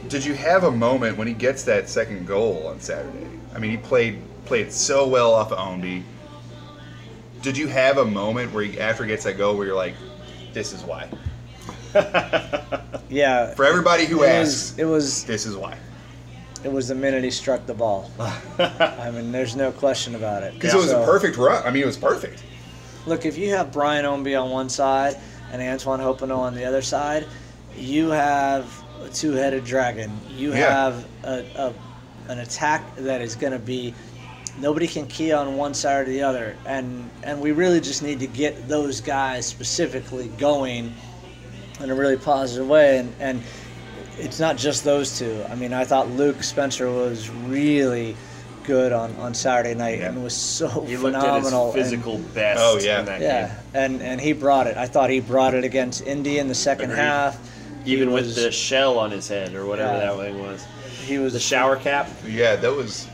did you have a moment when he gets that second goal on Saturday? I mean, he played played so well off of Ownby. Did you have a moment where he, after he gets that goal where you're like, this is why? Yeah. For everybody who it asks, was, it was this is why. it was the minute he struck the ball. I mean, there's no question about it. Because it was So, a perfect run. I mean, it was perfect. Look, if you have Brian Ownby on one side and Antoine Hoppenot on the other side, you have a two-headed dragon. You Yeah. have a, a, an attack that is going to be nobody can key on one side or the other, and and we really just need to get those guys specifically going in a really positive way, and and it's not just those two. I mean, I thought Luke Spencer was really good on, on Saturday night Yeah. and was so He looked at his phenomenal. and- physical best Oh, yeah. in that yeah, game. and and he brought it. I thought he brought it against Indy in the second Agreed. half. He Even with was- the shell on his head or whatever Yeah. that thing was. he was The shower cap. Yeah, that was.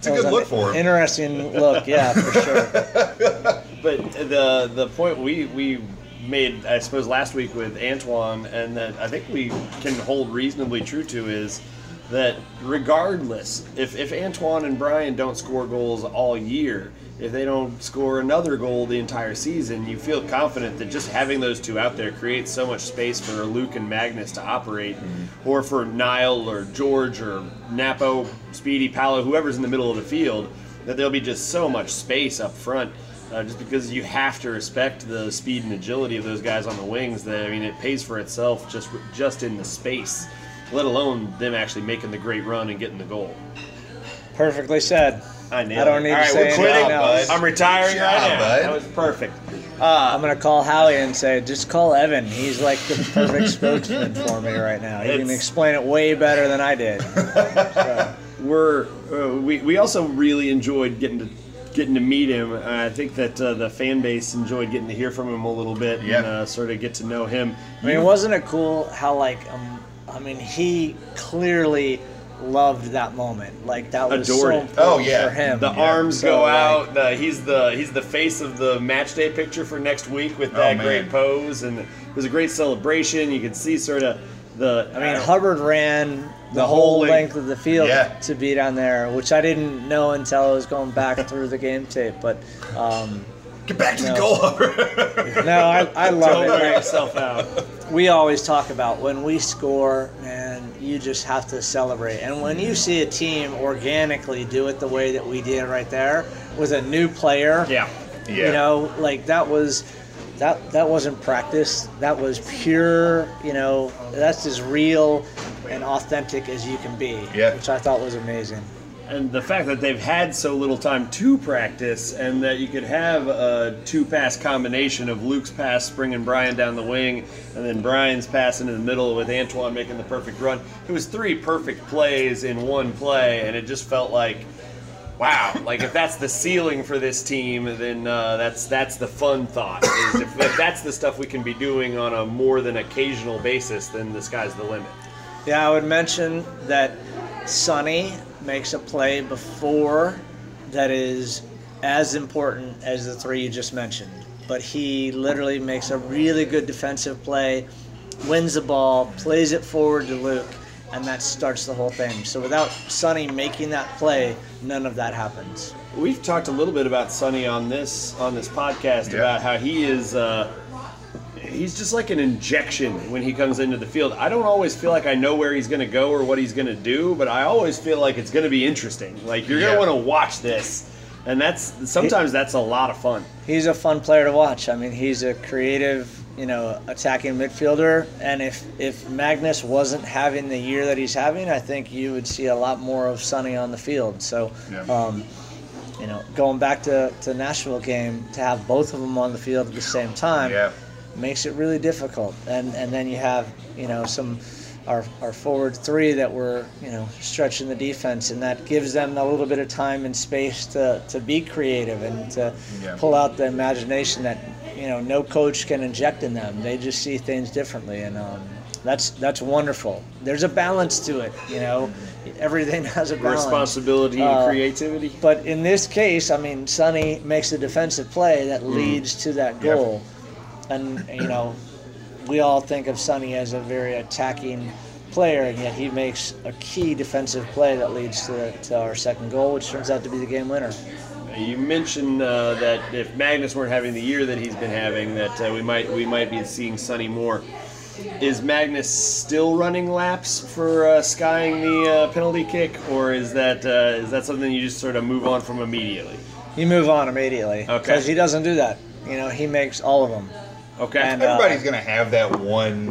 It's a good look for him. Interesting look, yeah, for sure. But the the point we we made, I suppose, last week with Antoine, and that I think we can hold reasonably true to is that regardless, if if Antoine and Brian don't score goals all year, if they don't score another goal the entire season, you feel confident that just having those two out there creates so much space for Luke and Magnus to operate, or for Niall or George or Napo, Speedy, Paolo, whoever's in the middle of the field, that there'll be just so much space up front. Uh, just because you have to respect the speed and agility of those guys on the wings, that I mean, it pays for itself just just in the space, let alone them actually making the great run and getting the goal. Perfectly said. I nailed I don't it. need All to right, say we're quitting. anything else. I'm retiring Good right job, now. bud. That was perfect. I'm gonna call Howie and say, just call Evan. He's like the perfect spokesman for me right now. He can It's- explain it way better than I did. So, we're uh, we, we also really enjoyed getting to getting to meet him. Uh, I think that uh, the fan base enjoyed getting to hear from him a little bit Yeah. and uh, sort of get to know him. I mean, wasn't it cool how like um, I mean, he clearly loved that moment. Like that was Adored so it. important Oh, yeah. for him. the Yeah. arms So, go like- out. The, he's the he's the face of the match day picture for next week with Oh, that man. great pose, and it was a great celebration. You could see sort of the. I mean, Hubbard ran the, The whole whole length length. of the field Yeah. to be down there, which I didn't know until I was going back through the game tape. But um, Get back to the goal. no, I, I love Don't it. wear yourself out. we always talk about when we score, man, you just have to celebrate. And when you see a team organically do it the way that we did right there with a new player, Yeah. yeah. you know, like that was that that wasn't practice. That was pure, you know, that's as real and authentic as you can be. Yeah. Which I thought was amazing. And the fact that they've had so little time to practice, and that you could have a two-pass combination of Luke's pass bringing Brian down the wing, and then Brian's pass into the middle with Antoine making the perfect run. It was three perfect plays in one play, and it just felt like, wow! Like if that's the ceiling for this team, then uh, that's that's the fun thought. Is if, if that's the stuff we can be doing on a more than occasional basis, then the sky's the limit. Yeah, I would mention that Sonny makes a play before that is as important as the three you just mentioned. But he literally makes a really good defensive play, wins the ball, plays it forward to Luke, and that starts the whole thing. So without Sonny making that play, none of that happens. We've talked a little bit about Sonny on this on this podcast Yeah. about how he is. Uh, he's just like an injection when he comes into the field. I don't always feel like I know where he's going to go or what he's going to do, but I always feel like it's going to be interesting. Like you're Yeah. going to want to watch this, and that's sometimes that's a lot of fun. He's a fun player to watch. I mean, he's a creative, you know, attacking midfielder. And if if Magnus wasn't having the year that he's having, I think you would see a lot more of Sonny on the field. So, Yeah. um, you know, going back to to Nashville game to have both of them on the field at the same time Yeah. Makes it really difficult. And and then you have you know some. Our, our forward three that were you know stretching the defense and that gives them a little bit of time and space to, to be creative and to Yeah. pull out the imagination that you know no coach can inject in them. They just see things differently, and um, that's that's wonderful. There's a balance to it, you know. Everything has a balance. Responsibility and Uh, creativity. But in this case, I mean, Sonny makes a defensive play that leads to that Yeah. And you know, we all think of Sonny as a very attacking player, and yet he makes a key defensive play that leads to, to our second goal, which turns out to be the game winner. You mentioned uh, that if Magnus weren't having the year that he's been having, that uh, we might we might be seeing Sonny more. Is Magnus still running laps for uh, skying the uh, penalty kick, or is that uh, is that something you just sort of move on from immediately? You move on immediately Okay. because he doesn't do that. You know, he makes all of them. Okay. And, uh, Everybody's gonna have that one.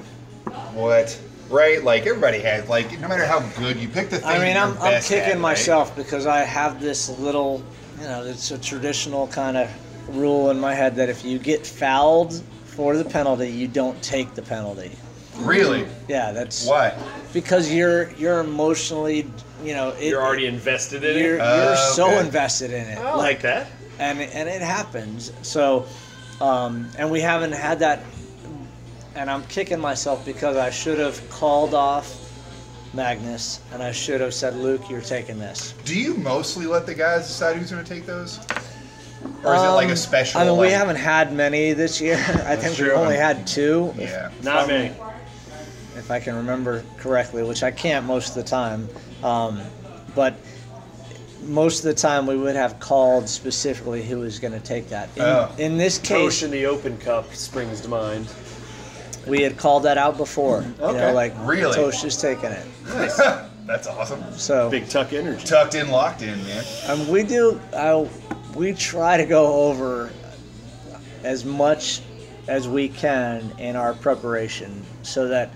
What? Right? Like everybody has. Like no matter how good you pick the thing. I mean, you're I'm, I'm kicking at, right? myself because I have this little, you know, it's a traditional kind of rule in my head that if you get fouled for the penalty, you don't take the penalty. Really? Yeah, that's Why? because you're you're emotionally, you know, it, You're already invested in you're, it. Uh, you're so okay. invested in it, I like that. and and it happens. So, um, and we haven't had that, and I'm kicking myself because I should have called off Magnus, and I should have said, Luke, you're taking this. Do you mostly let the guys decide who's gonna take those? Or is it like Um, a special? I mean, we haven't had many this year. I think we've only had two, if, Yeah. Not many. if I can remember correctly, which I can't most of the time. Um, but most of the time, we would have called specifically who was going to take that. In, Oh. in this Totsch case, in the Open Cup springs to mind. we had called that out before. You Okay. know, like Really? Totsch is taking it. Nice. That's awesome. So Big tuck energy. Tucked in, locked in, man. um, we do. Uh, we try to go over as much as we can in our preparation, so that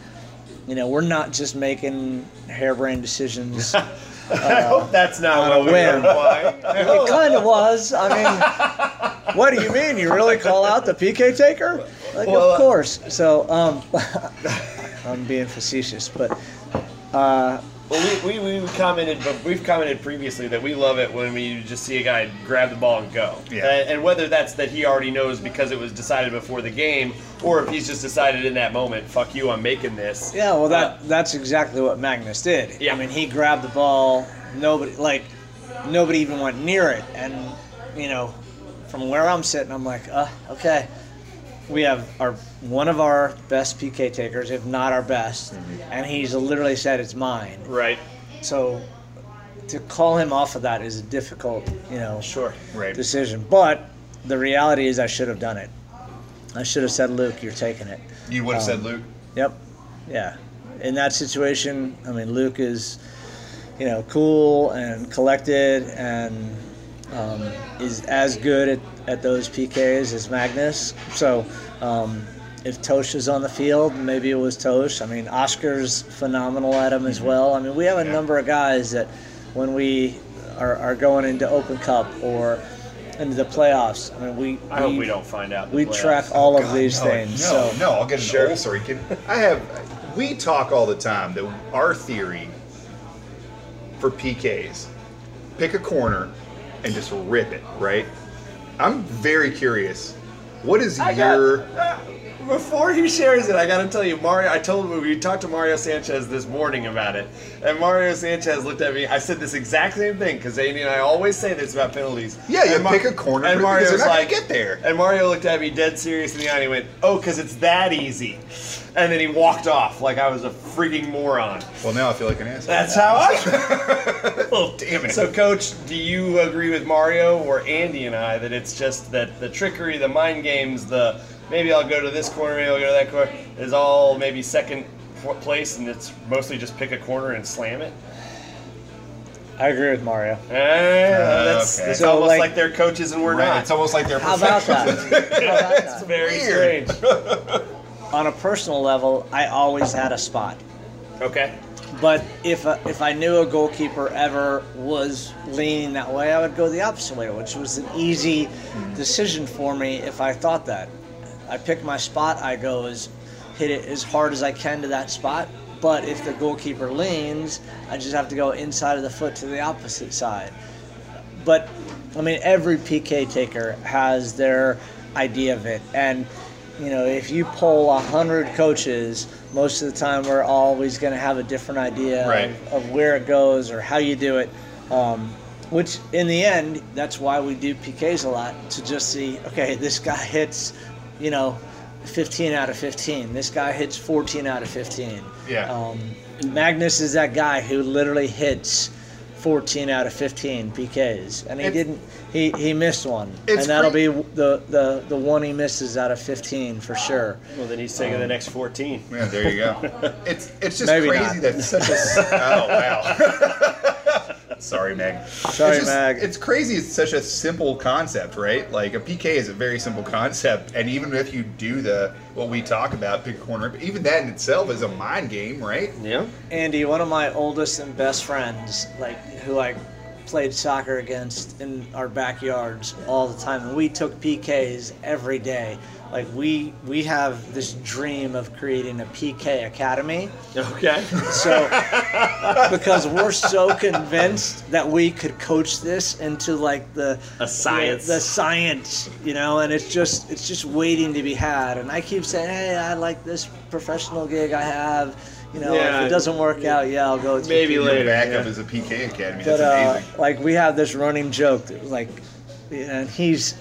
you know we're not just making harebrained decisions. I hope that's not on what a we whim. were implying. it kind of was. I mean, what do you mean? You really call out the PK taker? Like, Well, uh, of course. So, um, I'm being facetious, but uh, Well, we, we, we commented, but we've commented previously that we love it when we just see a guy grab the ball and go. Yeah. And, and whether that's that he already knows because it was decided before the game, or if he's just decided in that moment, "Fuck you, I'm making this." yeah, well, that Uh, that's exactly what Magnus did. Yeah. I mean, he grabbed the ball. Nobody like nobody even went near it, and you know, from where I'm sitting, I'm like, uh, okay. We have our one of our best PK takers, if not our best, and he's literally said it's mine. right. So to call him off of that is a difficult, you know, Sure. Right. decision. But the reality is, I should have done it. I should have said, "Luke, you're taking it." You would have said Um, Luke. Yep. Yeah. In that situation, I mean, Luke is, you know, cool and collected and um, is as good at, at those PKs as Magnus. So um, if Totsch is on the field, maybe it was Totsch. I mean, Oscar's phenomenal at him as well. I mean, we have a Yeah. number of guys that when we are, are going into Open Cup or into the playoffs. I mean, we I hope we don't find out. the we playoffs. track all of God, these no, things. No, so no, I'll get an Sure. old story. Can, I have. We talk all the time that our theory for PKs, pick a corner and just rip it. Right. I'm very curious. What is I got- your? uh, before he shares it, I gotta tell you, Mario. I told him we talked to Mario Sanchez this morning about it, and Mario Sanchez looked at me. I said this exact same thing because Andy and I always say this about penalties. Yeah, you And pick a corner and because Mario's they're not gonna like, get there. And Mario looked at me dead serious in the eye, and he went, "Oh, because it's that easy," and then he walked off like I was a freaking moron. Well, now I feel like an asshole. That's how I. oh, damn it. So, Coach, do you agree with Mario or Andy and I that it's just that the trickery, the mind games, the maybe I'll go to this corner, maybe I'll go to that corner, It's all maybe second place, and it's mostly just pick a corner and slam it? I agree with Mario. Eh, that's okay. it's So, almost like- like, they're coaches and we're Right, not. It's almost like they're How about that? professionals. How about It's that? very Weird. strange. On a personal level, I always had a spot. Okay. But if uh, if I knew a goalkeeper ever was leaning that way, I would go the opposite way, which was an easy decision for me if I thought that. I pick my spot. I go as hit it as hard as I can to that spot. But if the goalkeeper leans, I just have to go inside of the foot to the opposite side. But I mean, every PK taker has their idea of it, and you know, if you poll a hundred coaches, most of the time we're always going to have a different idea Right. of, of where it goes or how you do it. Um, which, in the end, that's why we do PKs a lot to just see, okay, this guy hits, you know, 15 out of 15. This guy hits 14 out of 15. Yeah. Um, Magnus is that guy who literally hits 14 out of 15 PKs, and he It's- didn't. He, he missed one, and that'll cra- be the, the the one he misses out of 15 for sure. Well, then he's taking the next 14. Yeah, there you go. It's it's just Maybe crazy not. that such a oh wow. Sorry, Meg. Sorry, it's just- Meg. It's crazy. It's such a simple concept, right? Like a PK is a very simple concept, and even if you do the what we talk about, pick a corner, even that in itself is a mind game, right? Yeah. Andy, one of my oldest and best friends, like who I played soccer against in our backyards all the time, and we took PKs every day. Like we we have this dream of creating a PK academy. Okay. So, because we're so convinced that we could coach this into like the A science. the, science, you know, and it's just it's just waiting to be had. And I keep saying, hey, I like this professional gig I have. You know, Yeah. if it doesn't work out, yeah, I'll go. to Maybe PK. later. Your backup yeah. is a PK academy. But That's uh, like we have this running joke, that, like, and he's,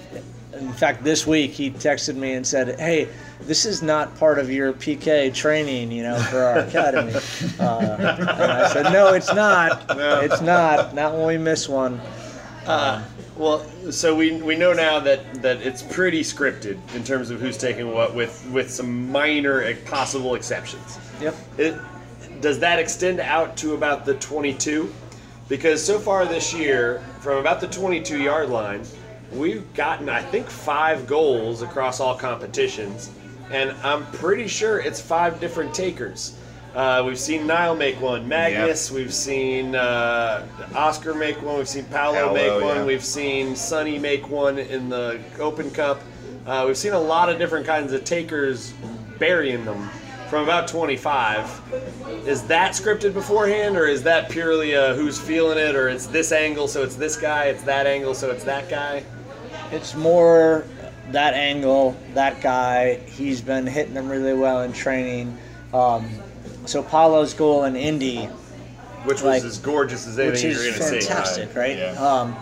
in fact, this week he texted me and said, "Hey, this is not part of your PK training, you know, for our academy." Uh, and I said, "No, it's not. It's not. Not when we miss one." Uh, well, so we, we know now that, that it's pretty scripted in terms of who's taking what, with with some minor possible exceptions. Yep. It, does that extend out to about the 22? Because so far this year, from about the 22 yard line, we've gotten I think five goals across all competitions, and I'm pretty sure it's five different takers. Uh, we've seen Niall make one, Magnus. We've seen uh, Oscar make one. We've seen Paolo, Paolo, make one. yeah. We've seen Sonny make one in the Open Cup. Uh, we've seen a lot of different kinds of takers burying them from about 25. Is that scripted beforehand, or is that purely uh, who's feeling it, or it's this angle, so it's this guy, it's that angle, so it's that guy? It's more that angle, that guy. He's been hitting them really well in training. Um, so Paolo's goal in Indy Which was Like- as gorgeous as anything you're going to see. fantastic, right? Yeah. Um,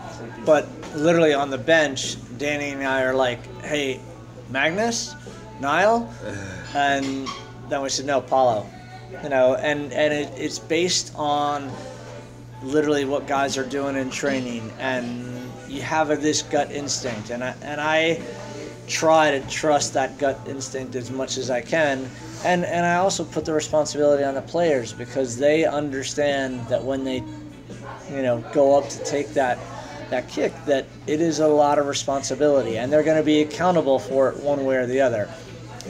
but literally on the bench, Danny and I are like, "Hey, Magnus, Niall," and then we said, "No, Paolo," you know, and and it, it's based on literally what guys are doing in training, and you have this gut instinct, and I and I try to trust that gut instinct as much as I can. And, and I also put the responsibility on the players because they understand that when they you know go up to take that that kick that it is a lot of responsibility and they're going to be accountable for it one way or the other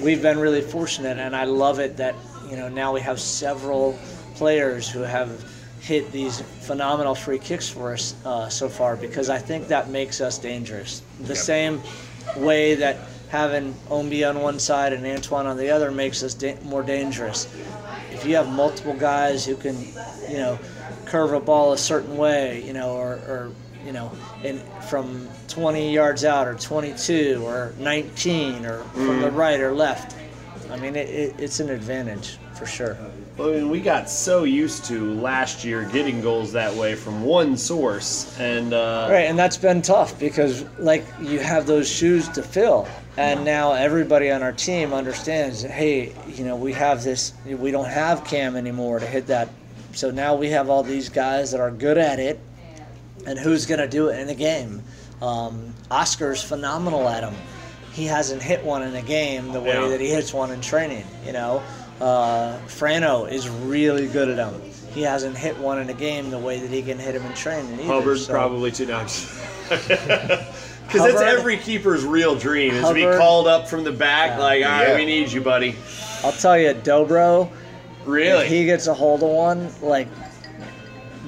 we've been really fortunate and i love it that you know now we have several players who have hit these phenomenal free kicks for us uh, so far because I think that makes us dangerous. The same way that having Ownby on one side and Antoine on the other makes us da- more dangerous. If you have multiple guys who can, you know, curve a ball a certain way, you know, or, or you know, in from 20 yards out or 22 or 19 or from the right or left, I mean, it, it, it's an advantage for sure. Well, I mean, we got so used to last year getting goals that way from one source, and uh, Right, and that's been tough because like you have those shoes to fill, and now everybody on our team understands. Hey, you know we have this. We don't have Cam anymore to hit that, so now we have all these guys that are good at it, and who's gonna do it in a game? Um, Oscar's phenomenal at them. He hasn't hit one in a game the way Yeah. that he hits one in training. You know, uh, Frano is really good at them. He hasn't hit one in a game the way that he can hit him in training. Either, Hubbard's so- probably too nuts. Because it's Hubbard- every keeper's real dream is to be Hubbard- called up from the back, Yeah. like, all right, Yeah. we need you, buddy. I'll tell you, Dobro, Really? if he gets a hold of one, like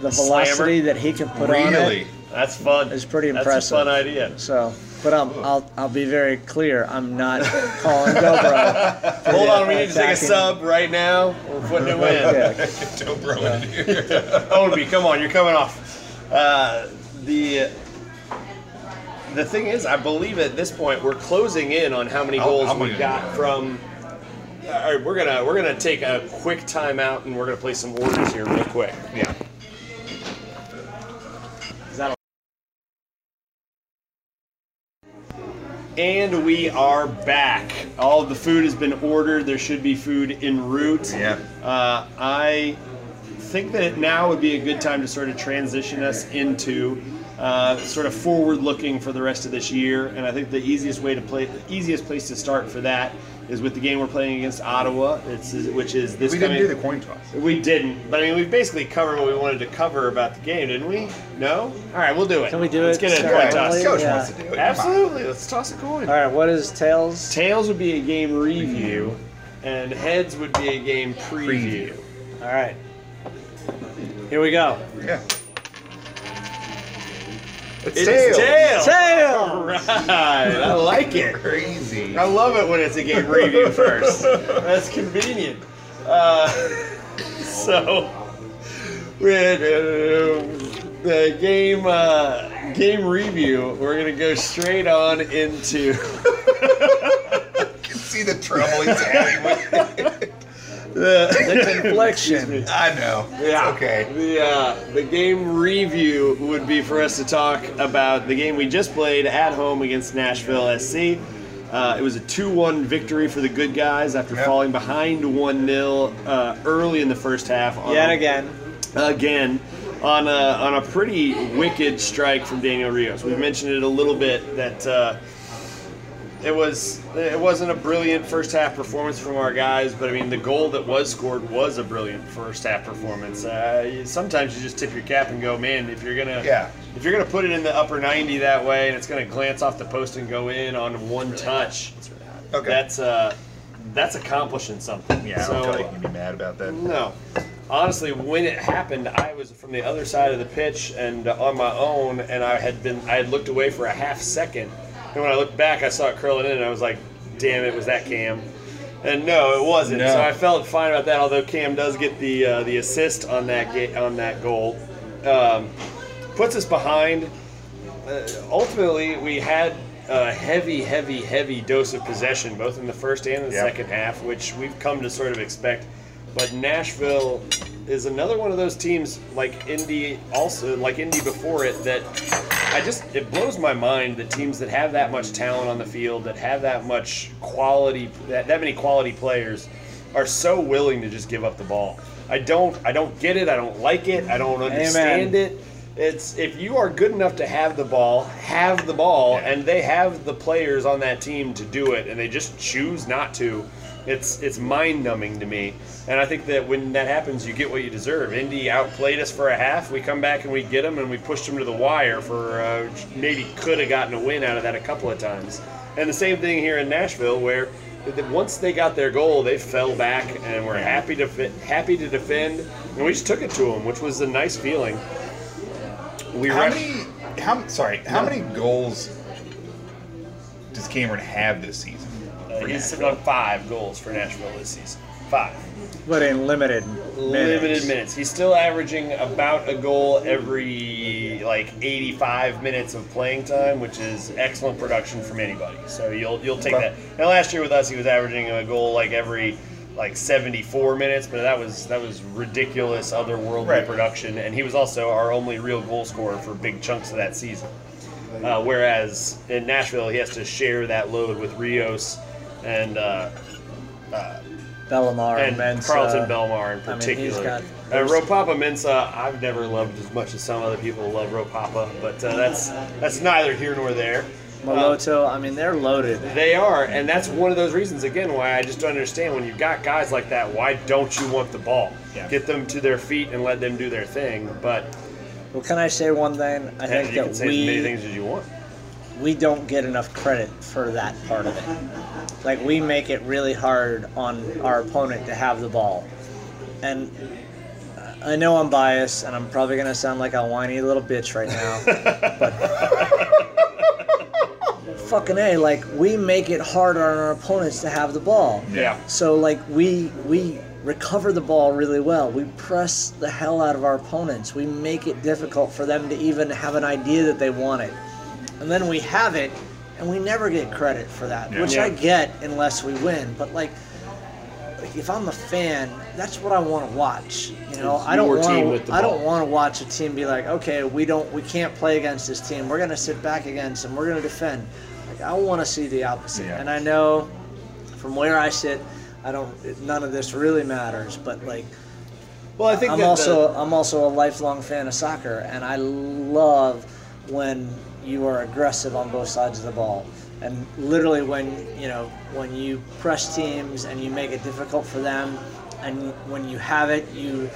the Slammer? velocity that he can put on it. Really? That's fun. It's pretty impressive. That's impressive. a fun idea. So, but um, I'll I'll be very clear. I'm not calling Dobro. for Hold the on, we need to take a attacking- sub right now. We're putting him in. Yeah. Dobro in here. Ownby, come on, you're coming off. Uh, the the thing is, I believe at this point we're closing in on how many I'll- goals we got from. All right, we're gonna we're gonna take a quick timeout and we're gonna play some orders here real quick. Yeah. Is that And we are back. All of the food has been ordered. There should be food en route. Yeah. Uh, I think that now would be a good time to sort of transition us into uh, sort of forward looking for the rest of this year. And I think the easiest way to play, the easiest place to start for that is with the game we're playing against Ottawa. It's which is this We didn't coming- do the coin toss. we didn't, but I mean, we basically covered what we wanted to cover about the game, didn't we? No. All right, we'll do it. Can we do it? Let's it get a coin toss. Coach Yeah. wants to do it. Absolutely. Let's toss a coin. all right? What is tails? Tails would be a game review, and heads would be a game preview. All right. Here we go. Yeah. It's, It's tails. tails. Tails. Right. I like it. Crazy. I love it when it's a game review first. That's convenient. Uh, so, with uh, the game uh, game review, we're gonna go straight on into. You can see the trouble he's having with it. The me. I know. Yeah. It's okay. The uh, the game review would be for us to talk about the game we just played at home against Nashville SC. Uh, it was a 2-1 victory for the good guys after Yep. falling behind 1-0 uh, early in the first half. On, Yet again. Again, on a, on a pretty wicked strike from Daniel Rios. We mentioned it a little bit that uh, it was it wasn't a brilliant first half performance from our guys, but I mean the goal that was scored was a brilliant first half performance. Uh, sometimes you just tip your cap and go, man, if you're gonna Yeah. if you're gonna put it in the upper 90 that way and it's gonna glance off the post and go in on one touch, Okay. that's uh, that's accomplishing something. yeah, I so, don't feel like you can be mad about that. no. Honestly, when it happened, I was from the other side of the pitch and on my own, and I had been I had looked away for a half second, and when I looked back, I saw it curling in, and I was like, "Damn it, was that Cam?" And no, it wasn't. No. So I felt fine about that. Although Cam does get the uh, the assist on that ga- on that goal, um, puts us behind. Uh, ultimately, we had a heavy, heavy, heavy dose of possession, both in the first and the Yeah. second half, which we've come to sort of expect. But Nashville is another one of those teams, like Indy, also like Indy before it, that I just it blows my mind that teams that have that much talent on the field, that have that much quality, that, that many quality players, are so willing to just give up the ball. I don't, I don't get it. I don't like it. I don't understand it. It's if you are good enough to have the ball, have the ball, and they have the players on that team to do it, and they just choose not to. It's it's mind numbing to me, and I think that when that happens, you get what you deserve. Indy outplayed us for a half. We come back and we get them, and we pushed them to the wire for uh, maybe could have gotten a win out of that a couple of times. And the same thing here in Nashville, where once they got their goal, they fell back and were happy to happy to defend, and we just took it to them, which was a nice feeling. We How ref- many? How sorry? How No. many goals does Cameron have this season? For he's sitting Nashville? on five goals for Nashville this season. Five. But in limited limited minutes. minutes. He's still averaging about a goal every like 85 minutes of playing time, which is excellent production from anybody. So you'll you'll take that. And last year with us, he was averaging a goal like every like 74 minutes, but that was that was ridiculous, otherworldly Right. production. And he was also our only real goal scorer for big chunks of that season. Uh, whereas in Nashville, he has to share that load with Rios and. Uh, uh, Belmar and Mensah. Kharlton Belmar in I mean, he's particular. got- uh, Ropapa Mensah, I've never loved as much as some other people love Ropapa, but uh, that's that's neither here nor there. Uh, Moloto. I mean, they're loaded. they are, and that's one of those reasons again why I just don't understand when you've got guys like that. Why don't you want the ball? Yeah. Get them to their feet and let them do their thing. But Well, can I say one thing? I think you can that say as many we things as you want. We don't get enough credit for that part of it. Like we make it really hard on our opponent to have the ball, and I know I'm biased, and I'm probably gonna sound like a whiny little bitch right now, but fucking a, like we make it hard on our opponents to have the ball. Yeah. So like we we recover the ball really well. We press the hell out of our opponents. We make it difficult for them to even have an idea that they want it. And then we have it and we never get credit for that, Yeah. which Yeah. I get unless we win. But like like, if I'm a fan, that's what I want to watch. You know, It's I don't want I don't want to watch a team be like, okay, we don't, we can't play against this team. We're gonna sit back against them. We're gonna defend. Like I want to see the opposite. Yeah. And I know, from where I sit, I don't. None of this really matters. But like, Well, I think I'm that also the, I'm also a lifelong fan of soccer, and I love when you are aggressive on both sides of the ball, and literally when you know when you press teams and you make it difficult for them, and when you have it, you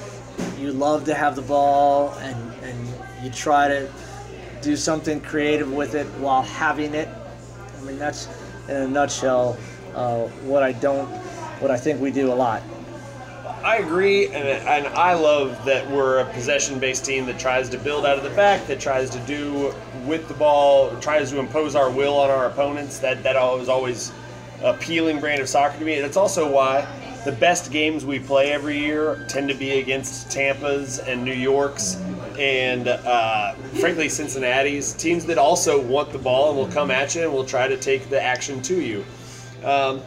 you love to have the ball, and and you try to do something creative with it while having it. I mean that's in a nutshell uh, what I don't what I think we do a lot. I agree, and, and I love that we're a possession-based team that tries to build out of the back, that tries to do with the ball, tries to impose our will on our opponents. That that was always appealing brand of soccer to me. That's also why the best games we play every year tend to be against Tampa's and New York's and uh, frankly Cincinnati's teams that also want the ball and will come at you and will try to take the action to you. Um,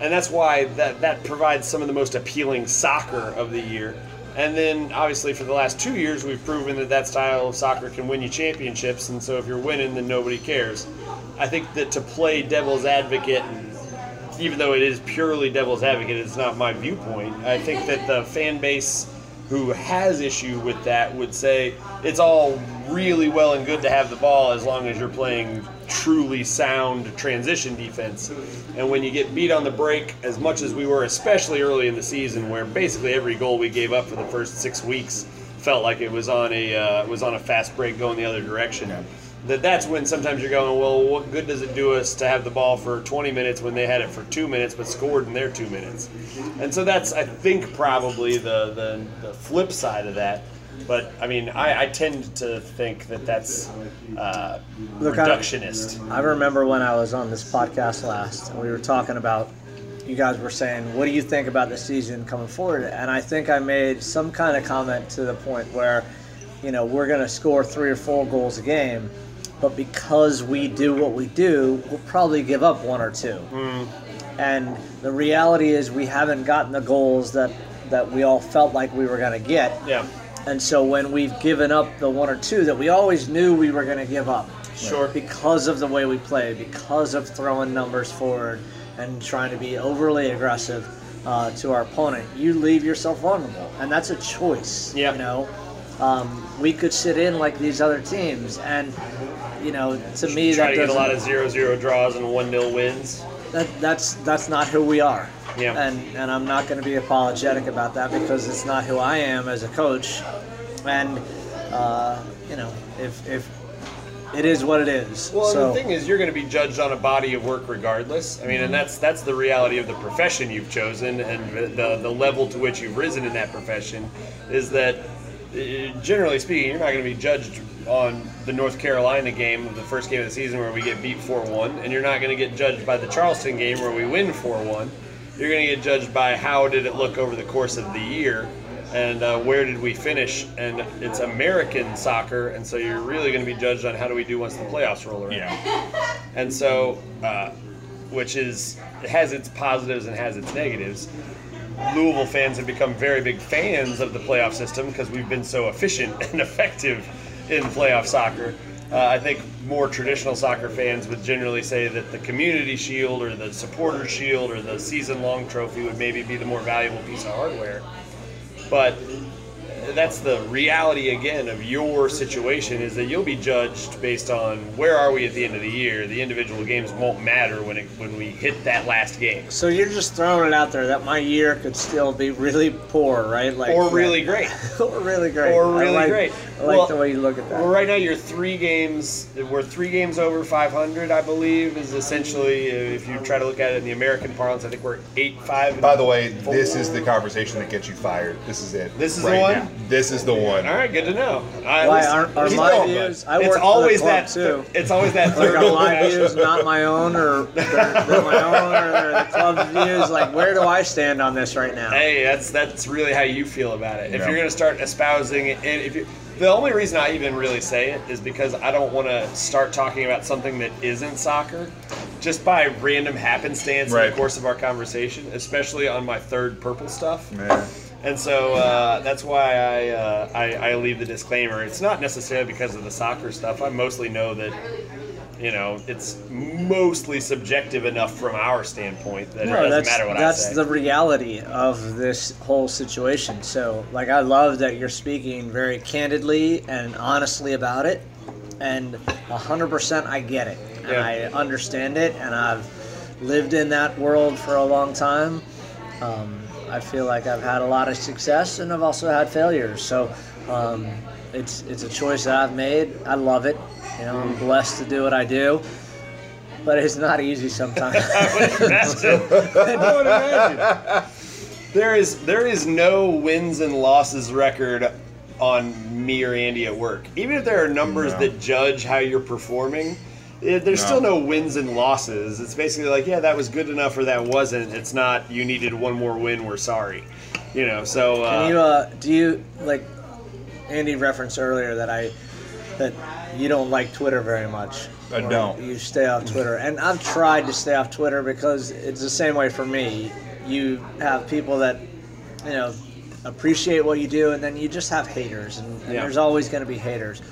and that's why that, that provides some of the most appealing soccer of the year. And then, obviously, for the last two years, we've proven that that style of soccer can win you championships. And so, if you're winning, then nobody cares. I think that to play devil's advocate, even though it is purely devil's advocate, it's not my viewpoint. I think that the fan base who has issue with that would say it's all really well and good to have the ball as long as you're playing truly sound transition defense. And when you get beat on the break, as much as we were, especially early in the season, where basically every goal we gave up for the first six weeks felt like it was on a uh, was on a fast break going the other direction. That that's when sometimes you're going, well, what good does it do us to have the ball for 20 minutes when they had it for two minutes but scored in their two minutes? And so that's I think probably the the, the flip side of that. But I mean, I, I tend to think that that's uh, Look, I- reductionist. I remember when I was on this podcast last, and we were talking about. You guys were saying, "What do you think about the season coming forward?" And I think I made some kind of comment to the point where, you know, we're going to score three or four goals a game, but because we do what we do, we'll probably give up one or two. And the reality is, we haven't gotten the goals that that we all felt like we were going to get. Yeah, And so when we've given up the one or two that we always knew we were going to give up, Sure. because of the way we play, because of throwing numbers forward and trying to be overly aggressive uh, to our opponent, you leave yourself vulnerable, and that's a choice. Yeah. You know, um, we could sit in like these other teams, and you know, to me, try that to get a lot of zero-zero draws and one-nil wins. that that's that's not who we are. Yeah. And and I'm not going to be apologetic about that because it's not who I am as a coach. And uh, you know, if if it is what it is. Well, so, the thing is, you're going to be judged on a body of work regardless. I mean, and that's that's the reality of the profession you've chosen, and the the level to which you've risen in that profession, is that uh, generally speaking, you're not going to be judged on the North Carolina game, the first game of the season where we get beat 4-1, and you're not going to get judged by the Charleston game where we win 4-1. You're going to get judged by how did it look over the course of the year and uh, where did we finish? And it's American soccer, and so you're really going to be judged on how do we do once the playoffs roll around. Yeah. And so, uh, which is it has its positives and has its negatives. Louisville fans have become very big fans of the playoff system because we've been so efficient and effective in playoff soccer. Uh, I think more traditional soccer fans would generally say that the Community Shield or the Supporter Shield or the season long trophy would maybe be the more valuable piece of hardware. But that's the reality again of your situation is that you'll be judged based on where are we at the end of the year. The individual games won't matter when it when we hit that last game. so you're just throwing it out there that my year could still be really poor, right? Like Or really great. or really great, Or really like- great. I like Well, the way you look at that. Well, right now you're three games. We're three games over 500, I believe, is essentially if you try to look at it in the American parlance. I think we're eight five. By the way, this is the conversation that gets you fired. This is it. This is the one? now. This is the one. All right, good to know. I, Why aren't are my going, views? bud. I work it's for always the club that. too. It's always that Like third. are my views not my own, or they're, they're my own, or they're the club's views? Like, where do I stand on this right now? Hey, that's that's really how you feel about it. If Yeah. you're going to start espousing it, and if you, the only reason I even really say it is because I don't want to start talking about something that isn't soccer, just by random happenstance in the course of our conversation, especially on my third purple stuff. Man. And so uh, that's why I, uh, I I leave the disclaimer. It's not necessarily because of the soccer stuff. I mostly know that. You know, it's mostly subjective enough from our standpoint that it doesn't matter what I say. That's the reality of this whole situation. So, like, I love that you're speaking very candidly and honestly about it, and hundred percent, I get it and Yeah. I understand it, and I've lived in that world for a long time. Um, I feel like I've had a lot of success, and I've also had failures. So, um, it's it's a choice that I've made. I love it. You know, I'm blessed to do what I do. But it's not easy sometimes. Imagine. I would imagine. There is there is no wins and losses record on me or Andy at work. Even if there are numbers No. that judge how you're performing, eh, there's No. still no wins and losses. It's basically like, yeah, that was good enough or that wasn't. It's not you needed one more win. We're sorry. You know. So uh, Can you uh, do you like Andy referenced earlier that I that you don't like Twitter very much. I don't. You stay off Twitter, and I've tried to stay off Twitter because it's the same way for me. You have people that you know appreciate what you do, and then you just have haters, and, and Yeah. there's always going to be haters.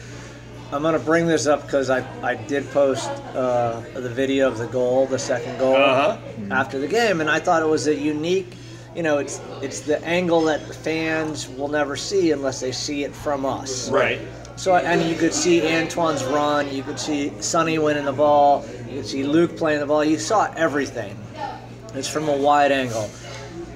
I'm going to bring this up because I, I did post uh, the video of the goal, the second goal, Uh-huh. after the game, and I thought it was a unique, you know, it's it's the angle that fans will never see unless they see it from us. right. So and you could see Antoine's run, you could see Sonny winning the ball, you could see Luke playing the ball. You saw everything. It's from a wide angle.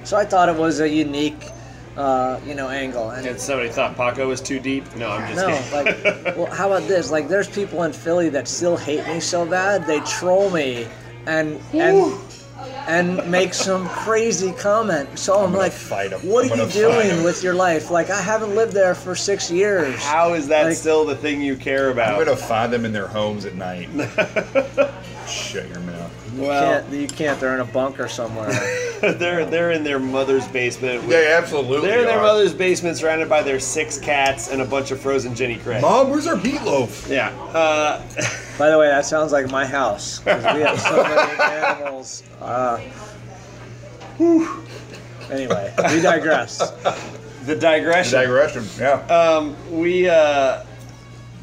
So I thought it was a unique, uh, you know, angle. And And somebody thought Paco was too deep. No, I'm just no, kidding. like, well, how about this? Like, there's people in Philly that still hate me so bad they troll me and and and make some crazy comment. So I'm, gonna like, fight 'em. what I'm are you gonna fight doing 'em." with your life? Like, I haven't lived there for six years. How is that Like- still the thing you care about? I'm gonna find them in their homes at night. Shut your mouth. You Well- can't. You can't. They're in a bunker somewhere. they're they're in their mother's basement. with- They absolutely They're in their are. mother's basement, surrounded by their six cats and a bunch of frozen Jenny Craig. Mom, where's our meatloaf? Yeah. Uh, By the way, that sounds like my house 'cause we have so many animals. Uh, whew. Anyway, we digress. the digression. Digression. Yeah. Um, we uh,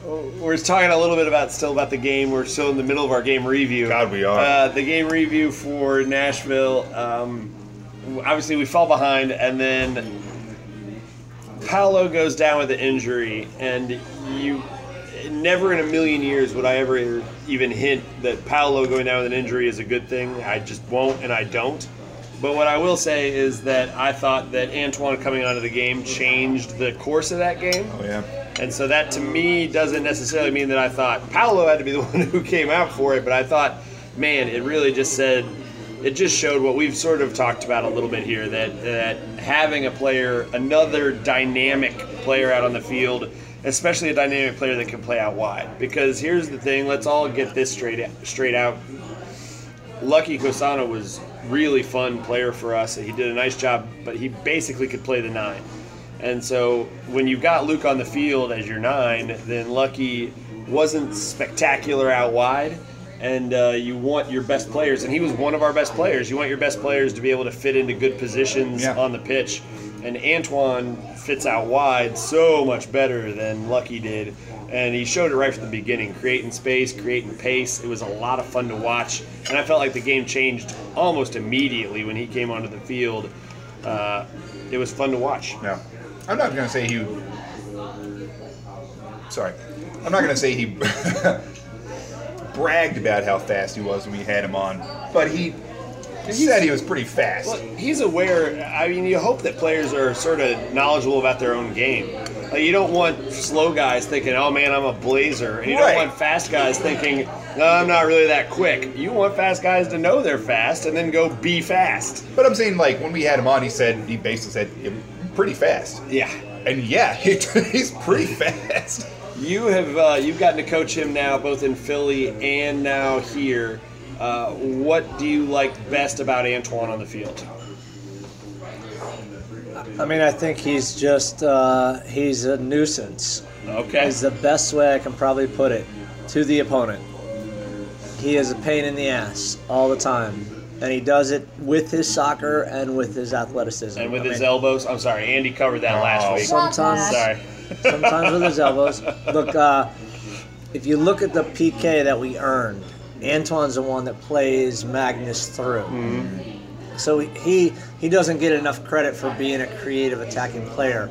we're talking a little bit about still about the game. We're still in the middle of our game review. God, we are. Uh, the game review for Nashville. Um, obviously, we fell behind, and then Paolo goes down with an injury, and you. Never in a million years would I ever even hint that Paolo going down with an injury is a good thing. I just won't, and I don't. But what I will say is that I thought that Antoine coming onto the game changed the course of that game. oh yeah. And so that to me doesn't necessarily mean that I thought Paolo had to be the one who came out for it, but I thought, man, it really just said, it just showed what we've sort of talked about a little bit here that that having a player, another dynamic player out on the field, especially a dynamic player that can play out wide. Because here's the thing, let's all get this straight straight out. Lucky Mkosana was really fun player for us. He did a nice job, but he basically could play the nine. And so when you've got Luke on the field as your nine, then Lucky wasn't spectacular out wide. And uh, you want your best players, and he was one of our best players. You want your best players to be able to fit into good positions Yeah. on the pitch. And Antoine fits out wide so much better than Lucky did. And he showed it right from the beginning, creating space, creating pace. It was a lot of fun to watch. And I felt like the game changed almost immediately when he came onto the field. Uh, it was fun to watch. No, I'm not gonna say he. Sorry, I'm not gonna say he bragged about how fast he was when we had him on, but he, he said he was pretty fast. Well, he's aware. I mean, you hope that players are sort of knowledgeable about their own game. Like, you don't want slow guys thinking, "Oh man, I'm a blazer," and you Right. don't want fast guys thinking, "No, I'm not really that quick." You want fast guys to know they're fast and then go be fast. But I'm saying, like, when we had him on, he said, he basically said, "You're pretty fast. Yeah. And yeah, he, he's pretty fast. You have uh, you've gotten to coach him now, both in Philly and now here. Uh, what do you like best about Antoine on the field? I mean, I think he's just uh, he's a nuisance. Okay. Is the best way I can probably put it to the opponent. He is a pain in the ass all the time, and he does it with his soccer and with his athleticism. And with I his mean, elbows, I'm sorry, Andy covered that last Oh. week. Sometimes, Sorry. sometimes with his elbows. Look, uh, if you look at the PK that we earned, Antoine's the one that plays Magnus through. So he he doesn't get enough credit for being a creative attacking player.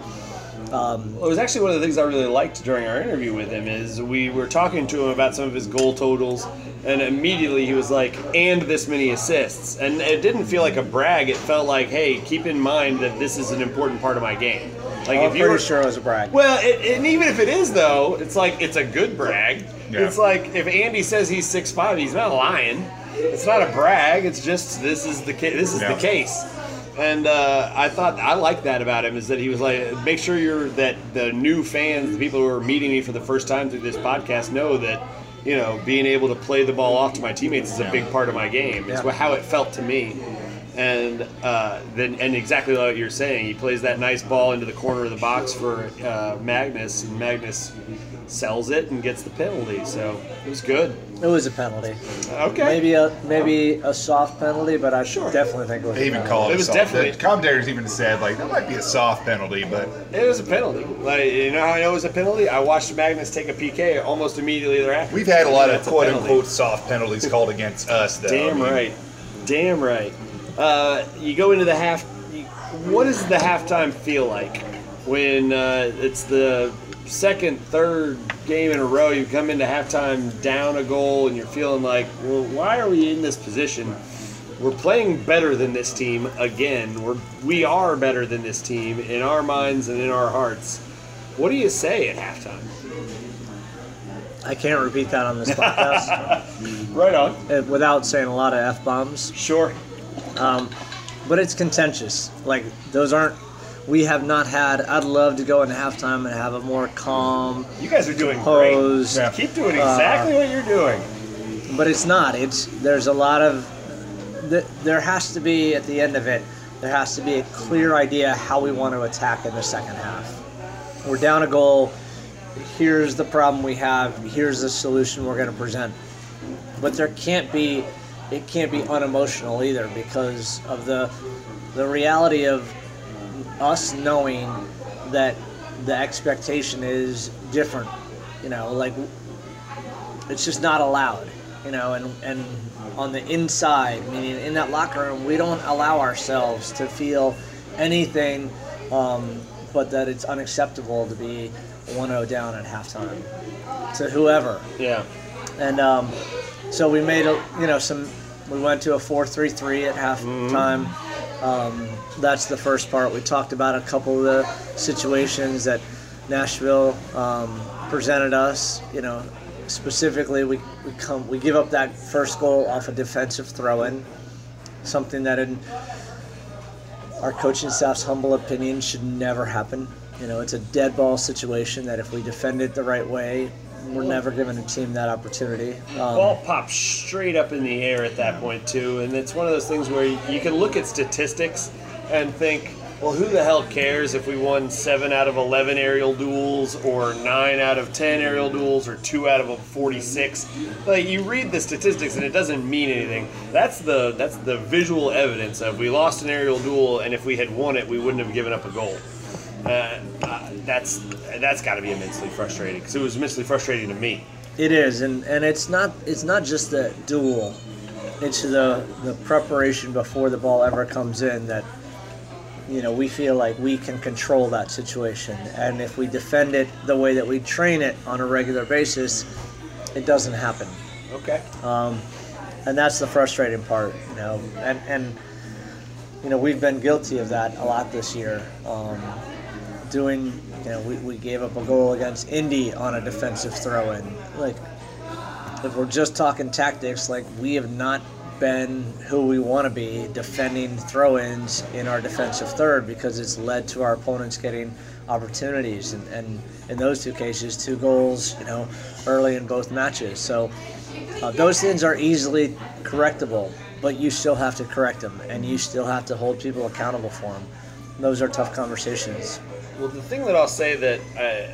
Um, Well, it was actually one of the things I really liked during our interview with him is we were talking to him about some of his goal totals, and immediately he was like, "And this many assists," and it didn't feel like a brag. It felt like, "Hey, keep in mind that this is an important part of my game." Like I'm if you pretty were sure it was a brag. Well, it, and even if it is though, it's like it's a good brag. Yeah. It's like if Andy says he's six five, he's not lying. It's not a brag. It's just this is the ca- this is Yeah. the case. And uh, I thought I liked that about him is that he was like, make sure you're that the new fans, the people who are meeting me for the first time through this podcast, know that you know being able to play the ball off to my teammates is a big part of my game. It's Yeah. how it felt to me and uh, then and exactly like you're saying, he plays that nice ball into the corner of the box for uh, Magnus, and Magnus sells it and gets the penalty. So it was good. It was a penalty. Okay, Maybe a maybe a soft penalty, but I Sure. definitely think it was. They a even called it, It was soft. definitely- The commentators even said, like, that might be a soft penalty, but it was a penalty. Like you know how I know it was a penalty? I watched Magnus take a PK almost immediately thereafter. we've had a lot of That's a quote unquote soft penalties called against us, though. Damn I mean, right. Damn right. Uh, you go into the half. you- What does the halftime feel like when uh, it's the second, third game in a row? You come into halftime down a goal, and you're feeling like, well, why are we in this position? We're playing better than this team again. We're we are better than this team in our minds and in our hearts. What do you say at halftime? I can't repeat that on this podcast Right on. uh, without saying a lot of f bombs. Sure. Um, but it's contentious. Like those aren't. We have not had. I'd love to go into halftime and have a more calm, You guys are doing Composed. great. Yeah. Keep doing uh, exactly what you're doing. but it's not. It's there's a lot of. th- There has to be at the end of it. There has to be a clear idea how we want to attack in the second half. We're down a goal. Here's the problem we have. Here's the solution we're going to present. But there can't be. It can't be unemotional either because of the the reality of us knowing that the expectation is different. You know, like it's just not allowed. You know, and and on the inside, meaning in that locker room, we don't allow ourselves to feel anything, um, but that it's unacceptable to be 1-0 down at halftime to whoever. Yeah. And um, so we made a, you know, some. We went to a 4-3-3 at halftime. Um, that's the first part. We talked about a couple of the situations that Nashville um, presented us. You know, specifically, we, we come we give up that first goal off a defensive throw-in, something that in our coaching staff's humble opinion should never happen. You know, it's a dead ball situation that if we defend it the right way, we're never giving a team that opportunity. Um, Ball pops straight up in the air at that point too, and it's one of those things where you can look at statistics and think, well, who the hell cares if we won seven out of eleven aerial duels, or nine out of ten aerial duels, or two out of forty-six? Like you read the statistics and it doesn't mean anything. That's the that's the visual evidence of we lost an aerial duel, and if we had won it, we wouldn't have given up a goal. Uh, uh, that's that's got to be immensely frustrating because it was immensely frustrating to me. It is, and, and it's not it's not just the duel; it's the the preparation before the ball ever comes in that you know we feel like we can control that situation, and if we defend it the way that we train it on a regular basis, it doesn't happen, Okay. um, and that's the frustrating part, you know, and and you know we've been guilty of that a lot this year. Um, doing, you know, we, we gave up a goal against Indy on a defensive throw-in, like if we're just talking tactics, like we have not been who we want to be defending throw-ins in our defensive third because it's led to our opponents getting opportunities. And, and in those two cases two goals you know early in both matches. So uh, those things are easily correctable but you still have to correct them and you still have to hold people accountable for them those are tough conversations Well, the thing that I'll say that uh,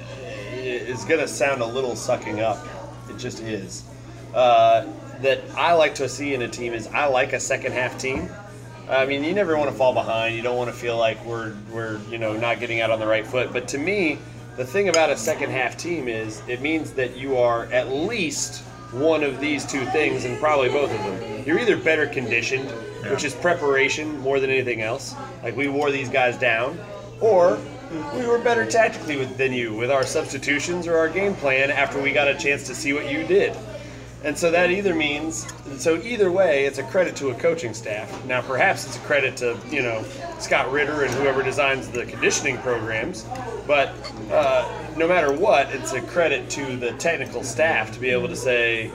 is going to sound a little sucking up, it just is, uh, that I like to see in a team is I like a second half team. I mean, you never want to fall behind. You don't want to feel like we're we're you know not getting out on the right foot. But to me, the thing about a second half team is it means that you are at least one of these two things, and probably both of them. You're either better conditioned, which is preparation more than anything else. Like we wore these guys down, or we were better tactically than you with our substitutions or our game plan after we got a chance to see what you did. And so that either means, so either way, it's a credit to a coaching staff. Now, perhaps it's a credit to, you know, Scott Ritter and whoever designs the conditioning programs. But uh, no matter what, it's a credit to the technical staff to be able to say,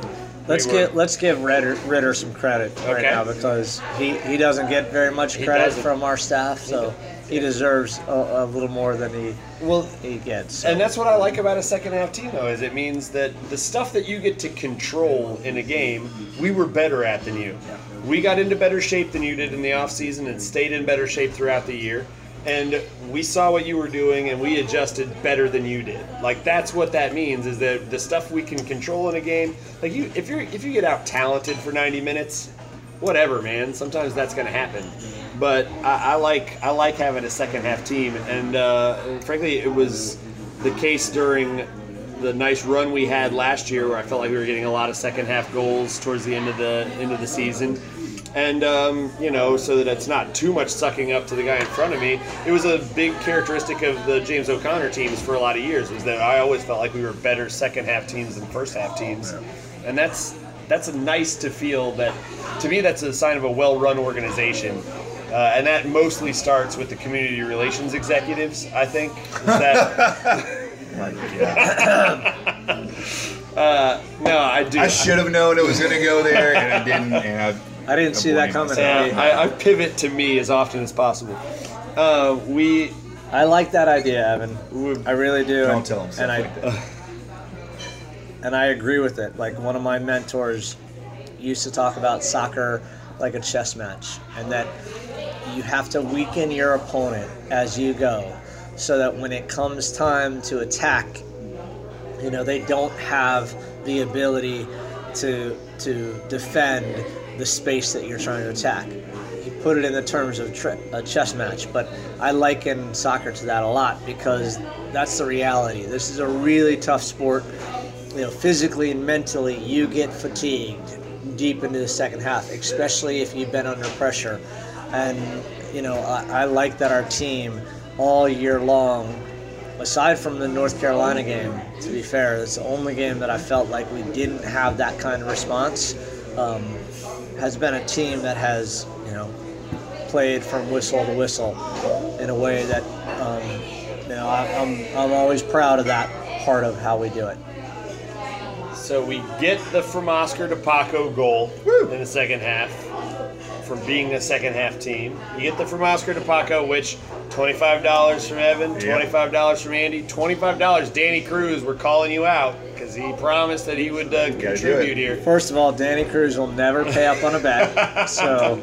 Let's we get let's give Ritter, Ritter some credit right now because he, he doesn't get very much credit from our staff, so he deserves a, a little more than he well, he gets. So. And that's what I like about a second half team, though, is it means that the stuff that you get to control in a game, we were better at than you. We got into better shape than you did in the offseason and stayed in better shape throughout the year. And we saw what you were doing and we adjusted better than you did. Like that's what that means is that the stuff we can control in a game, like you if you're if you get out talented for 90 minutes, whatever, man. Sometimes that's going to happen. But I, I like I like having a second half team, and uh, frankly, it was the case during the nice run we had last year, where I felt like we were getting a lot of second half goals towards the end of the end of the season. And um, you know, so that it's not too much sucking up to the guy in front of me. It was a big characteristic of the James O'Connor teams for a lot of years was that I always felt like we were better second half teams than first half teams, and that's that's nice to feel that to me that's a sign of a well-run organization uh, and that mostly starts with the community relations executives i think is that uh, no i do I should have known it was going to go there, and I didn't. And I, I didn't see that coming. Uh, I, I pivot to me as often as possible uh, we I like that idea, Evan. I really do. don't and, tell him and I like and I agree with it. Like one of my mentors used to talk about soccer like a chess match, and that you have to weaken your opponent as you go, so that when it comes time to attack, you know they don't have the ability to to defend the space that you're trying to attack. You put it in the terms of tre- a chess match, but I liken soccer to that a lot because that's the reality. This is a really tough sport. You know, physically and mentally, you get fatigued deep into the second half, especially if you've been under pressure. And you know, I, I like that our team all year long aside from the North Carolina game, to be fair, it's the only game that I felt like we didn't have that kind of response. Um, has been a team that has, you know, played from whistle to whistle in a way that um, you know, I, I'm I'm always proud of that part of how we do it. So we get the from Oscar to Paco goal Woo. in the second half from being a second half team. You get the from Oscar to Paco, which $25 from Evan, $25 from Andy, $25 Danny Cruz. We're calling you out because he promised that he would uh, contribute here. First of all, Danny Cruz will never pay up on a bet, so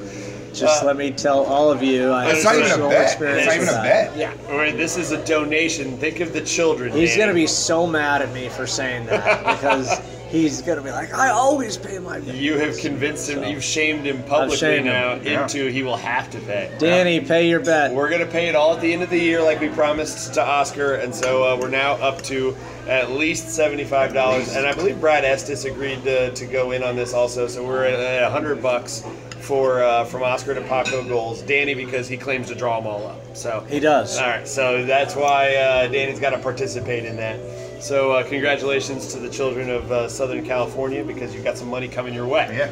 just let me tell all of you, I It's not even a bet. It's not even a bet. Yeah, or this is a donation. Think of the children. He's gonna be so mad at me for saying that because he's gonna be like, I always pay my bet. You have convinced him. You've shamed him publicly shamed him. now Yeah. into he will have to pay. Danny, pay your bet. We're gonna pay it all at the end of the year, like we promised to Oscar, and so uh, we're now up to at least seventy-five dollars. And I believe Brad Estes agreed to, to go in on this also, so we're at a hundred bucks for uh, from Oscar to Paco goals. Danny because he claims to draw them all up. So He does. All right, so that's why uh, Danny's got to participate in that. So uh, congratulations to the children of uh, Southern California because you've got some money coming your way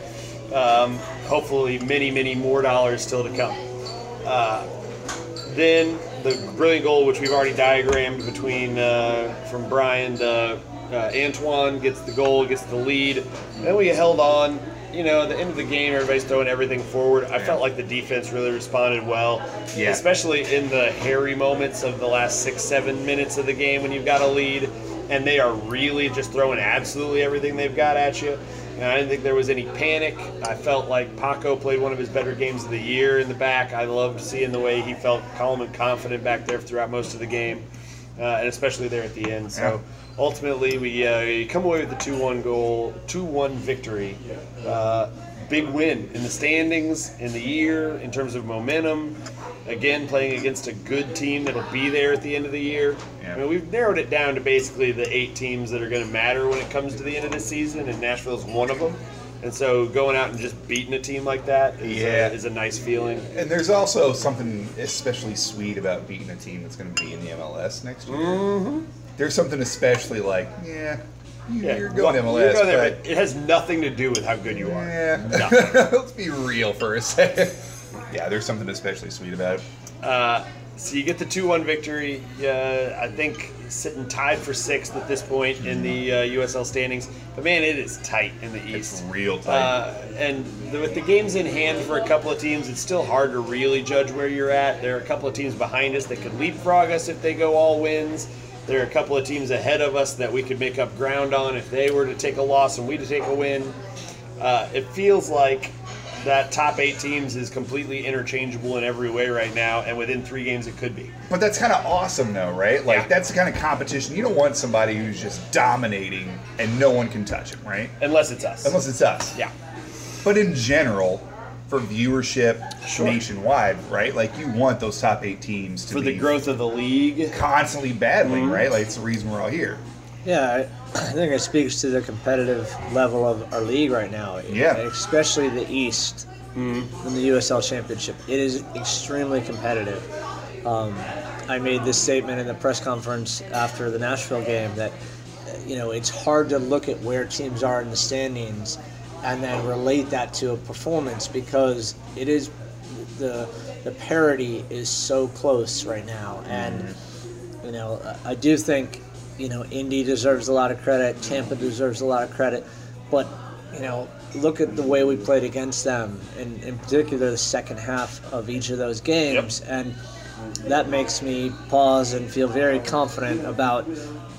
Yeah. um, hopefully many, many more dollars still to come. Uh, then the brilliant goal, which we've already diagrammed between uh, from Brian to uh, Antoine gets the goal, gets the lead. Then we held on. You know, at the end of the game, everybody's throwing everything forward. I felt like the defense really responded well, Yeah. especially in the hairy moments of the last six, seven minutes of the game when you've got a lead, and they are really just throwing absolutely everything they've got at you. And I didn't think there was any panic. I felt like Paco played one of his better games of the year in the back. I loved seeing the way he felt calm and confident back there throughout most of the game, uh, and especially there at the end. So ultimately, we, uh, come away with the two-one goal, two-one victory. Uh, big win in the standings, in the year, in terms of momentum. Again, playing against a good team that'll be there at the end of the year. Yeah. I mean, we've narrowed it down to basically the eight teams that are going to matter when it comes to the end of the season, and Nashville's one of them. And so going out and just beating a team like that is, Yeah. a, is a nice feeling. And there's also something especially sweet about beating a team that's going to be in the MLS next year. Mm-hmm. There's something especially like, yeah, you, Yeah, you're going well, MLS, you're going there, but but it has nothing to do with how good you are. yeah. Let's be real for a second. Yeah, there's something especially sweet about it. Uh, so you get the 2-1 victory. Uh, I think sitting tied for sixth at this point in the uh, USL standings. But man, it is tight in the It's East. real tight. Uh, and the, with the games in hand for a couple of teams, it's still hard to really judge where you're at. There are a couple of teams behind us that could leapfrog us if they go all wins. There are a couple of teams ahead of us that we could make up ground on if they were to take a loss and we to take a win. Uh, it feels like that top eight teams is completely interchangeable in every way right now, and within three games it could be. But that's kind of awesome, though, right? Like, Yeah. that's the kind of competition. You don't want somebody who's just dominating and no one can touch him, right? Unless it's us. Unless it's us. yeah. But in general, for viewership Sure. nationwide, right? Like, you want those top eight teams to For the growth of the league. constantly battling, Mm-hmm. right? Like, it's the reason we're all here. Yeah, I, I think it speaks to the competitive level of our league right now. Yeah. Especially the East in the USL Championship. It is extremely competitive. Um, I made this statement in the press conference after the Nashville game that, you know, it's hard to look at where teams are in the standings and then relate that to a performance because it is the the parity is so close right now. And mm-hmm. you know I I do think you know Indy deserves a lot of credit Tampa deserves a lot of credit but you know look at the way we played against them and in particular the second half of each of those games and that makes me pause and feel very confident about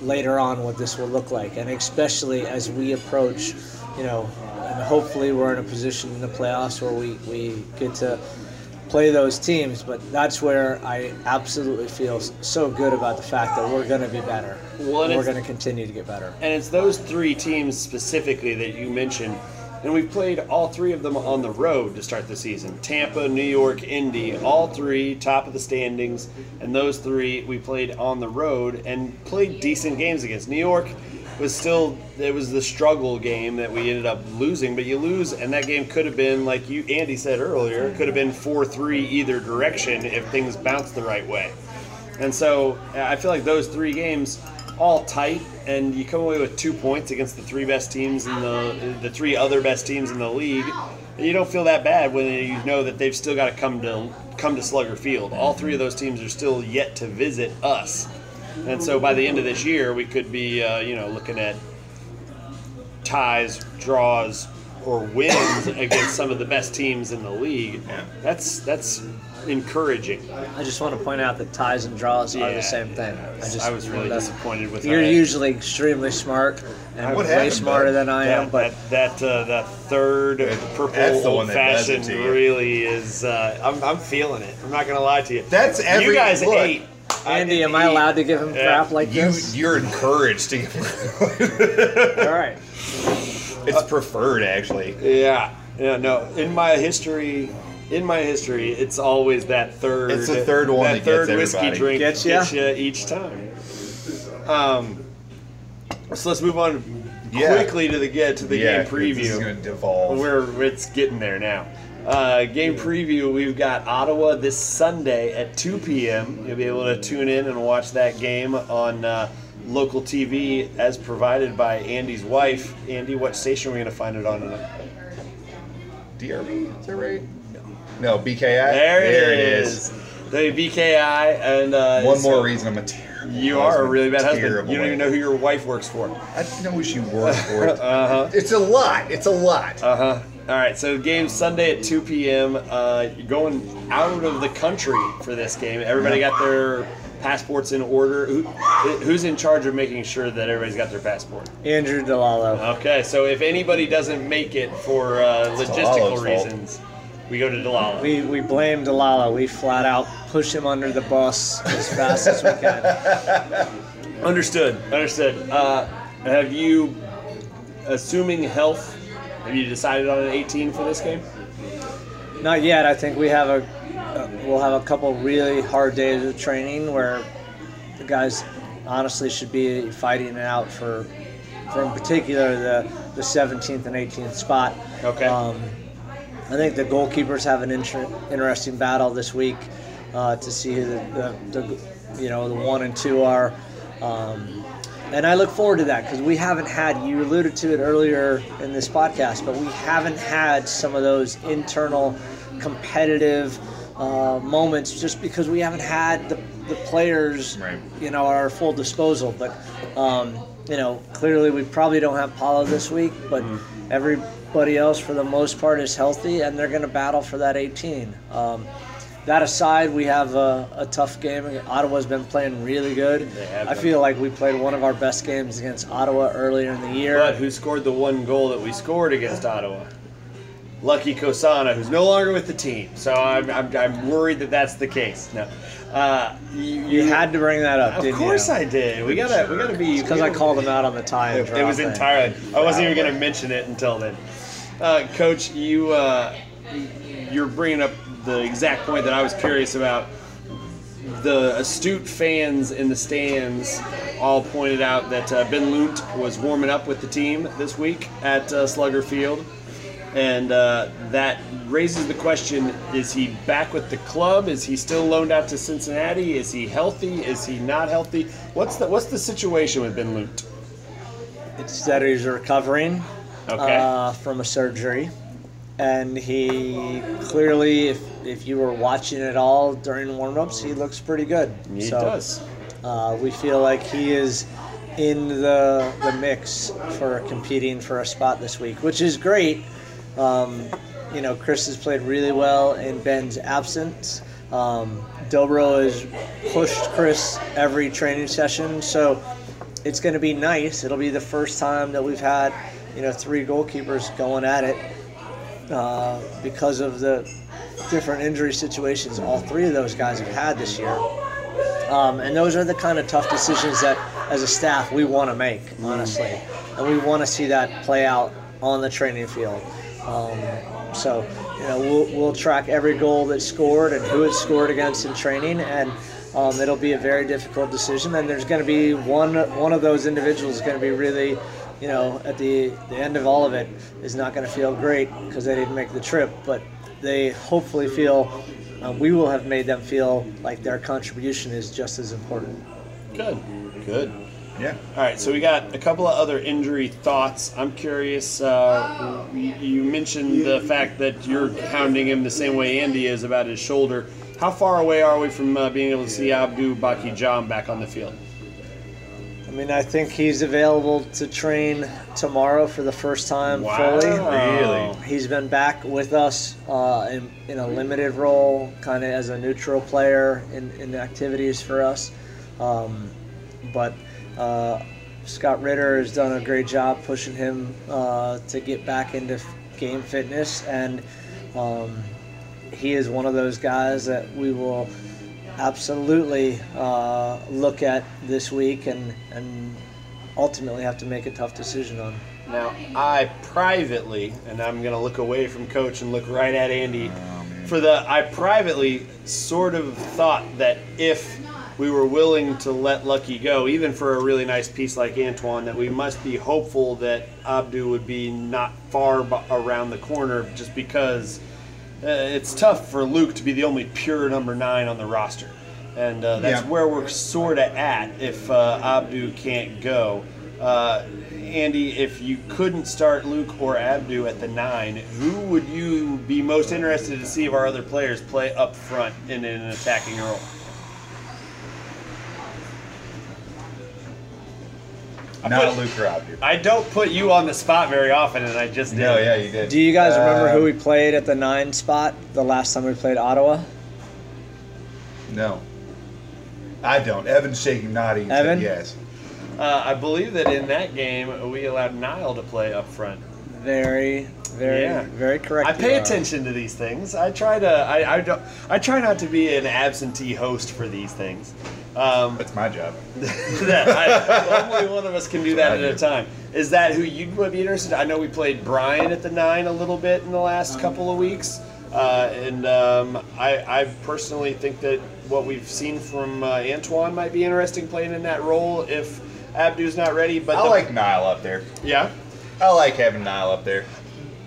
later on what this will look like. And especially as we approach you know and hopefully we're in a position in the playoffs where we, we get to play those teams but that's where i absolutely feel so good about the fact that we're going to be better Well, we're going to continue to get better And it's those three teams specifically that you mentioned. And we've played all three of them on the road to start the season Tampa, New York, Indy, all three top of the standings. And those three we played on the road and played decent games against. New York was still, it was the struggle game that we ended up losing. But you lose, and that game could have been, like you, Andy said earlier, could have been 4 3 either direction if things bounced the right way. And so I feel like those three games, all tight, and you come away with two points against the three best teams in the the three other best teams in the league. You don't feel that bad when you know that they've still got to come to come to Slugger Field. All three of those teams are still yet to visit us And so by the end of this year, we could be, uh, you know, looking at ties, draws, or wins against some of the best teams in the league. Yeah. That's that's encouraging. I just want to point out that ties and draws are the same thing. I I was, just I was really that's- disappointed with that. You're that. usually extremely smart and What way happened, smarter bud? than I that, am, but that that, uh, that third purple the one old that fashioned really is. Uh, I'm, I'm feeling it. I'm not gonna lie to you. That's every you guys look, ate. Andy, am I allowed to give him Yeah. crap like You, this? you're encouraged to. Give him All right. it's preferred, actually. Yeah, yeah, no. In my history, in my history, it's always that third. It's the third one That that third gets whiskey everybody. drink Gets ya? gets you each time. Um, so let's move on Yeah. quickly to the get to the yeah, game This is preview. going to devolve. We're it's getting there now. Uh, game preview. We've got Ottawa this Sunday at 2 p.m. You'll be able to tune in and watch that game on uh, local TV as provided by Andy's wife. Andy, what station are we going to find it on? DRB, is that right? No, BKI. There, it is. The BKI and uh, One so more reason I'm a terrible. You are a really bad husband. Terrible You don't even know who your wife works for. I know who she works for. Uh huh. it's a lot. It's a lot. Uh huh. All right. So game Sunday at 2 p.m. Uh, you're going out of the country for this game. Everybody got their passports in order. Who, who's in charge of making sure that everybody's got their passport? Andrew DeLallo. Okay. So if anybody doesn't make it for uh, logistical reasons, we go to DeLallo. We, we blame DeLallo. We flat out push him under the bus as fast as we can. Understood. Understood. Uh, have you, assuming health, have you decided on an 18 for this game? Not yet. I think we have a uh, we'll have a couple really hard days of training where the guys honestly should be fighting it out for, for in particular the the 17th and 18th spot. Okay. Um, I think the goalkeepers have an inter- interesting battle this week uh, to see who the, the, the you know the one and two are. Um, and I look forward to that because we haven't had, you alluded to it earlier in this podcast, but we haven't had some of those internal competitive uh, moments just because we haven't had the, the players, Right. you know, at our full disposal. But, um, you know, clearly we probably don't have Paolo this week, but everybody else for the most part is healthy and they're going to battle for that 18. Um, that aside, we have a, a tough game. Ottawa's been playing really good. They have I feel like we played one of our best games against Ottawa earlier in the year. But who scored the one goal that we scored against Ottawa? Lucky Mkosana, who's no longer with the team. So I'm, I'm, I'm worried that that's the case. No, uh, you, you had to bring that up, Of course you? I did. We gotta, we gotta be. Because I called him out on the tie and It, was thing. entirely. I wasn't even gonna mention it until then. Uh, Coach, you, uh, you're bringing up the exact point that I was curious about. The astute fans in the stands all pointed out that uh, Ben Lundt was warming up with the team this week at uh, Slugger Field, and uh, that raises the question: Is he back with the club? Is he still loaned out to Cincinnati? Is he healthy? Is he not healthy? What's the What's the situation with Ben Lundt? It's that he's recovering Okay. uh, from a surgery. And he clearly, if, if you were watching it all during warm-ups, he looks pretty good. he So, does. Uh, we feel like he is in the the mix for competing for a spot this week, which is great. Um, you know, Chris has played really well in Ben's absence. Um, Dobro has pushed Chris every training session, so it's going to be nice. It'll be the first time that we've had, you know, three goalkeepers going at it uh, because of the different injury situations all three of those guys have had this year. Um, and those are the kind of tough decisions that, as a staff, we want to make, honestly. And we want to see that play out on the training field. Um, so, you know, we'll, we'll track every goal that's scored and who it's scored against in training, and um, it'll be a very difficult decision. And there's going to be one one of those individuals is going to be really, you know, at the the end of all of it is not going to feel great because they didn't make the trip, but they hopefully feel uh, we will have made them feel like their contribution is just as important. Good. Good. Yeah. All right, so we got a couple of other injury thoughts. I'm curious. Uh, you you mentioned the fact that you're hounding him the same way Andy is about his shoulder. How far away are we from uh, being able to see Abdou Mbacke Thiam back on the field? I mean, I think he's available to train tomorrow for the first time fully. Really? He's been back with us uh, in, in a limited role, kind of as a neutral player in, in activities for us. Um, but uh, Scott Ritter has done a great job pushing him uh, to get back into f- game fitness, and um, he is one of those guys that we will absolutely uh, look at this week and, and ultimately have to make a tough decision on. Now, I privately, and I'm going to look away from coach and look right at Andy. For the, I privately sort of thought that if we were willing to let Lucky go, even for a really nice piece like Antoine, that we must be hopeful that Abdou would be not far around the corner just because it's tough for Luke to be the only pure number nine on the roster. And uh, that's Yeah. where we're sort of at if uh, Abdou can't go. Uh, Andy, if you couldn't start Luke or Abdou at the nine, who would you be most interested to see of our other players play up front in an attacking role? I not put- Luke or Abdou. I don't put you on the spot very often, and I just did. No, yeah, you did. Do you guys remember who Um, we played at the nine spot the last time we played Ottawa? No. I don't. Evan's shaking nodding. Evan? Yes. Uh, I believe that in that game we allowed Niall to play up front. Very, very, Yeah. very correct. I pay attention to these things. I try to. I, I don't. I try not to be an absentee host for these things. Um, That's my job. that I, only one of us can do that at what I a time. Is that who you would be interested? I know we played Brian at the nine a little bit in the last couple of weeks, uh, and um, I, I personally think that what we've seen from uh, Antoine might be interesting playing in that role if Abdou's not ready. But I the- like Niall up there. yeah. I like having Niall up there.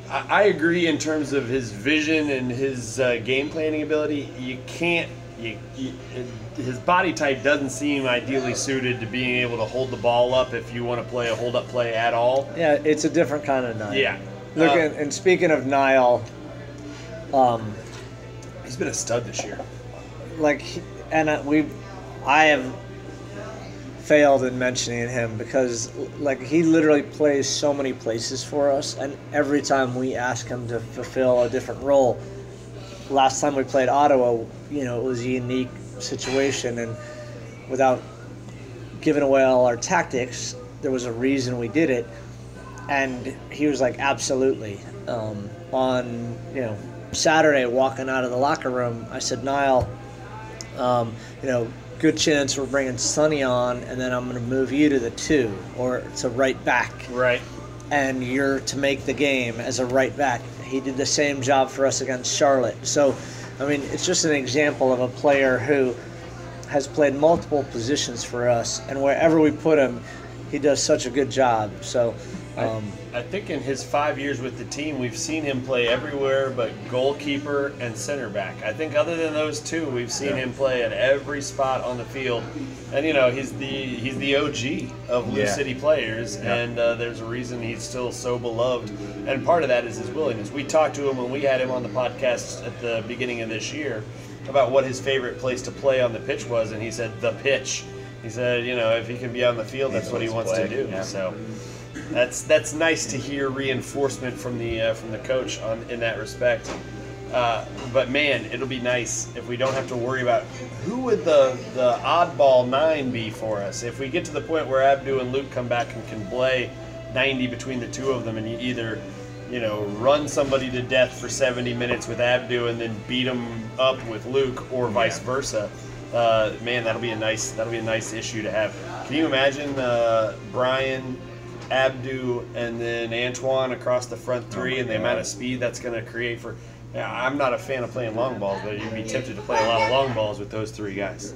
I I agree in terms of his vision and his uh, game planning ability. You can't. You, you, his body type doesn't seem ideally suited to being able to hold the ball up if you want to play a hold up play at all. Yeah, it's a different kind of nine. Yeah. Look, Uh, and, and speaking of Niall, um, he's been a stud this year. like, he- and uh, we, I have failed in mentioning him because, like, he literally plays so many places for us, and every time we ask him to fulfill a different role, last time we played Ottawa, you know, it was a unique situation, and without giving away all our tactics, there was a reason we did it, and he was like, absolutely. Um, on you know Saturday, walking out of the locker room, I said, Niall, um, you know, good chance we're bringing Sonny on, and then I'm going to move you to the two or to right back Right. and you're to make the game as a right back. He did the same job for us against Charlotte. So, I mean, it's just an example of a player who has played multiple positions for us, and wherever we put him, he does such a good job. So, um, I think in his five years with the team, we've seen him play everywhere but goalkeeper and center back. I think other than those two, we've seen Yeah. him play at every spot on the field. And you know, he's the he's the OG of Blue Yeah. City players, Yeah. and uh, there's a reason he's still so beloved. And part of that is his willingness. We talked to him when we had him on the podcast at the beginning of this year about what his favorite place to play on the pitch was, and he said the pitch. He said, you know, if he can be on the field, that's He what he wants to to do. yeah. So that's that's nice to hear reinforcement from the uh, from the coach on in that respect. Uh, but man, it'll be nice if we don't have to worry about who would the the oddball nine be for us. If we get to the point where Abdou and Luke come back and can play 90 between the two of them, and you either you know run somebody to death for 70 minutes with Abdou and then beat them up with Luke, or vice Yeah. versa. Uh, man, that'll be a nice that'll be a nice issue to have. Can you imagine uh, Brian, Abdou, and then Antoine across the front three, and the amount of speed that's going to create for? Yeah, I'm not a fan of playing long balls, but you'd be tempted to play a lot of long balls with those three guys.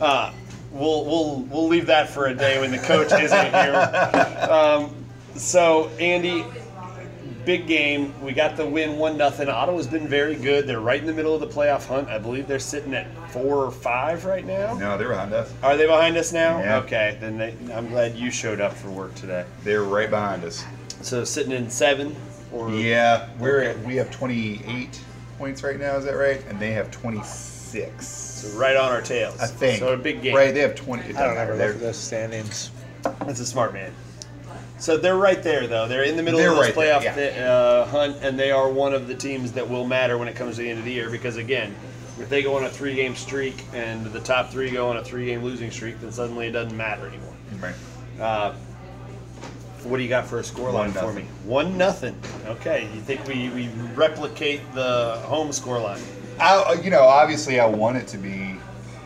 Uh, we'll we'll we'll leave that for a day when the coach isn't here. Um, so Andy, big game. We got the win one nothing. Ottawa's been very good. They're right in the middle of the playoff hunt. I believe they're sitting at four or five right now. No, they're behind us. Are they behind us now? Yeah. Okay, then they, I'm glad you showed up for work today. They're right behind us. So sitting in seven or Yeah, we're Okay. at, we have 28 points right now. Is that right? And they have 26. So right on our tails. I think. So a big game. Right, they have 20. I don't doesn't ever look at those standings. That's a smart man. So they're right there, though. They're in the middle They're of this right there, playoff yeah. thi- uh, hunt, and they are one of the teams that will matter when it comes to the end of the year. Because again, if they go on a three-game streak and the top three go on a three-game losing streak, then suddenly it doesn't matter anymore. Right. Uh, what do you got for a scoreline for me? One nothing. Okay, you think we, we replicate the home scoreline? I, you know, obviously, I want it to be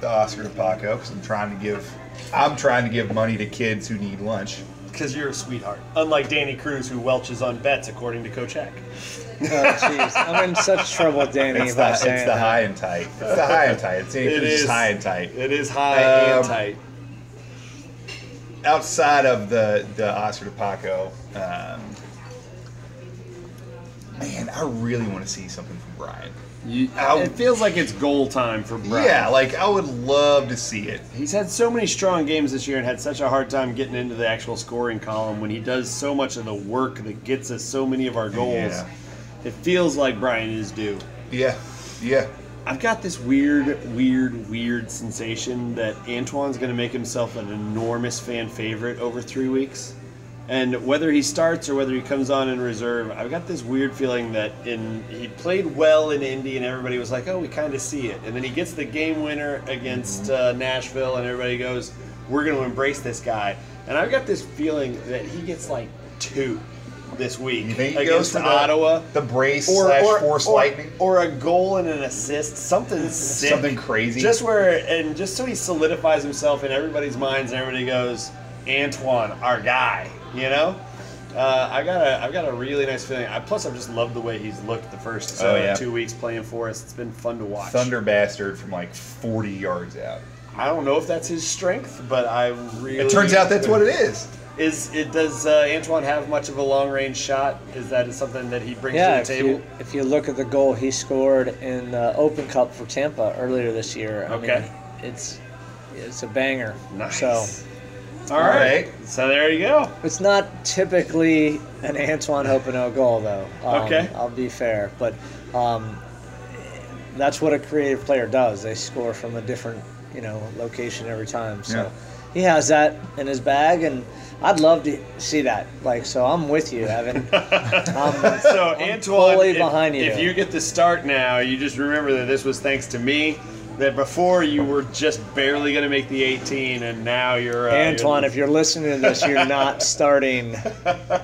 the Oscar de Paco because I'm trying to give, I'm trying to give money to kids who need lunch. Because you're a sweetheart. Unlike Danny Cruz, who welches on bets, according to Coach Heck. Oh, jeez. I'm in such trouble, Danny, It's by the, it's the high and tight. It's the high and tight. It's, It it's is. high and tight. It is high and Um, tight. Outside of the the Oscar de Paco, um, man, I really want to see something from Brian. You, it feels like it's goal time for Brian. Yeah, like I would love to see it. He's had so many strong games this year and had such a hard time getting into the actual scoring column when he does so much of the work that gets us so many of our goals. Yeah. It feels like Brian is due. Yeah, yeah. I've got this weird, weird, weird sensation that Antoine's going to make himself an enormous fan favorite over three weeks. And whether he starts or whether he comes on in reserve, I've got this weird feeling that in he played well in Indy and everybody was like, "Oh, we kind of see it." And then he gets the game winner against uh, Nashville, and everybody goes, "We're going to embrace this guy." And I've got this feeling that he gets like two this week You think he against goes for the, Ottawa the brace slash force or, lightning? or a goal and an assist, something sick, Something crazy. Just where and just so he solidifies himself in everybody's minds, and everybody goes, Antoine, our guy. You know, uh, I got a I've got a really nice feeling. I, plus, I've just loved the way he's looked the first uh, Oh, yeah. two weeks playing for us. It's been fun to watch. Thunder bastard from like 40 yards out. I don't know if that's his strength, but I really. It turns out that's what it is. is. It does uh, Antoine have much of a long range shot? Is that something that he brings Yeah, to the table? you, if you look at the goal he scored in the Open Cup for Tampa earlier this year, I Okay. mean, it's it's a banger. Nice. So All right. So there you go. it's not typically an Antoine Hoppenot goal, though. Um, Okay. I'll be fair, but um, that's what a creative player does. They score from a different, you know, location every time. So Yeah. he has that in his bag, and I'd love to see that. Like, so I'm with you, Evan. I'm, So I'm Antoine, if, behind you. if you get the start now, you just remember that this was thanks to me. That before you were just barely going to make the 18, and now you're uh, Antoine, you're if you're listening to this, you're not starting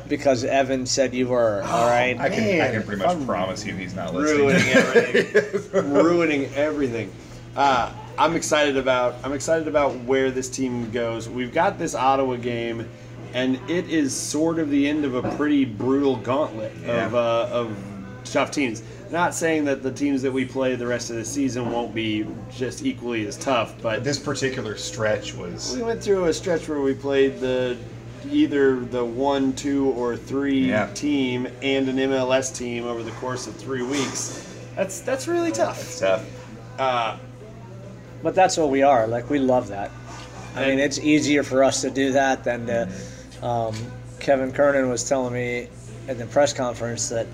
because Evan said you were. All right. I can, I can pretty much I'm promise you he's not listening. ruining everything, ruining everything. Uh, I'm excited about. I'm excited about where this team goes. We've got this Ottawa game, and it is sort of the end of a pretty brutal gauntlet Yeah. of uh, of tough teams. Not saying that the teams that we play the rest of the season won't be just equally as tough, but This particular stretch was. we went through a stretch where we played the either the one, two, or three Yeah. team and an MLS team over the course of three weeks. That's that's really tough. It's tough. Uh, But that's what we are. Like we love that. I mean, it's easier for us to do that than to. Um, Kevin Kernan was telling me at the press conference that,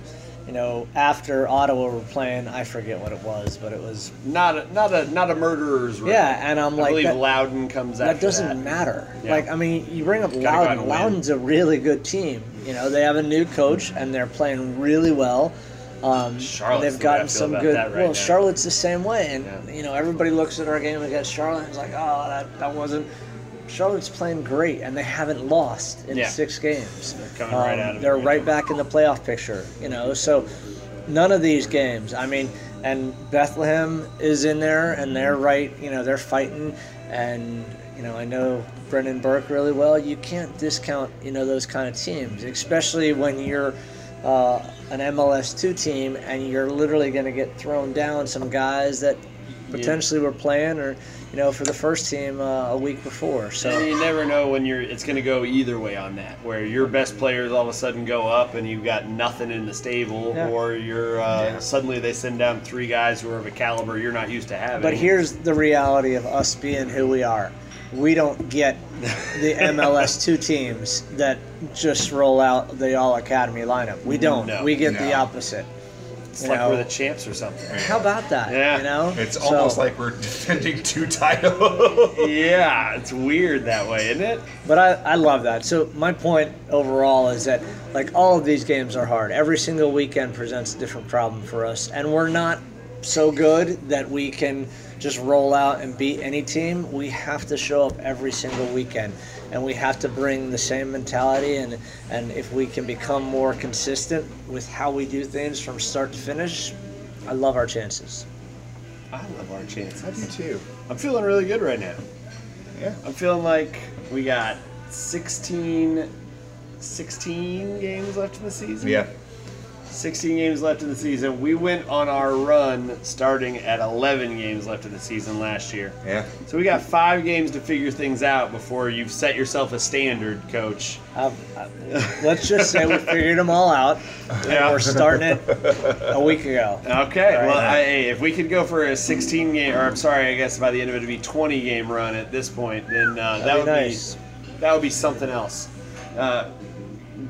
you know, after Ottawa were playing, I forget what it was, but it was not a, not a not a murderer's row. yeah, and I'm I like believe that, Loudoun comes out. that doesn't that. matter. Yeah. Like I mean, you bring up Loudoun. out and win. Loudoun's a really good team. You know, they have a new coach and they're playing really well. Um, Charlotte's the they've gotten feel some good. right well, now. Charlotte's the same way, and Yeah. you know everybody looks at our game against Charlotte and is like, oh, that that wasn't. Charlotte's playing great, and they haven't lost in Yeah. six games. They're coming right out of They're right back in the playoff picture. You know, so none of these games. I mean, and Bethlehem is in there, and they're right. You know, they're fighting, and you know, I know Brendan Burke really well. You can't discount you know those kind of teams, especially when you're uh, an MLS two team and you're literally going to get thrown down some guys that potentially were playing or you know for the first team uh, a week before. So. And you never know when you're. It's going to go either way on that. Where your best players all of a sudden go up and you've got nothing in the stable, Yeah. or you're uh, Yeah. suddenly they send down three guys who are of a caliber you're not used to having. But here's the reality of us being who we are. We don't get the MLS two teams that just roll out the All Academy lineup. We don't. No. we get the opposite. It's You like know? we're the champs or something. How about that? Yeah. You know, It's So- almost like we're defending two titles. Yeah, it's weird that way, isn't it? But I, I love that. So my point overall is that like all of these games are hard. Every single weekend presents a different problem for us, and we're not so good that we can just roll out and beat any team. We have to show up every single weekend, and we have to bring the same mentality. And and if we can become more consistent with how we do things from start to finish, I love our chances. I love our chances. I do too. I'm feeling really good right now. Yeah. I'm feeling like we got 16, 16 games left in the season. Yeah. 16 games left in the season. We went on our run starting at 11 games left in the season last year. Yeah. So we got five games to figure things out before you've set yourself a standard, coach. I've, I, let's just say we figured them all out. Yeah. We're starting it a week ago. Okay, Right. well, I, hey, if we could go for a 16 game, or I'm sorry, I guess by the end of it, it'd be 20 game run at this point, then uh, that That'd be nice. be that would be something else. Uh,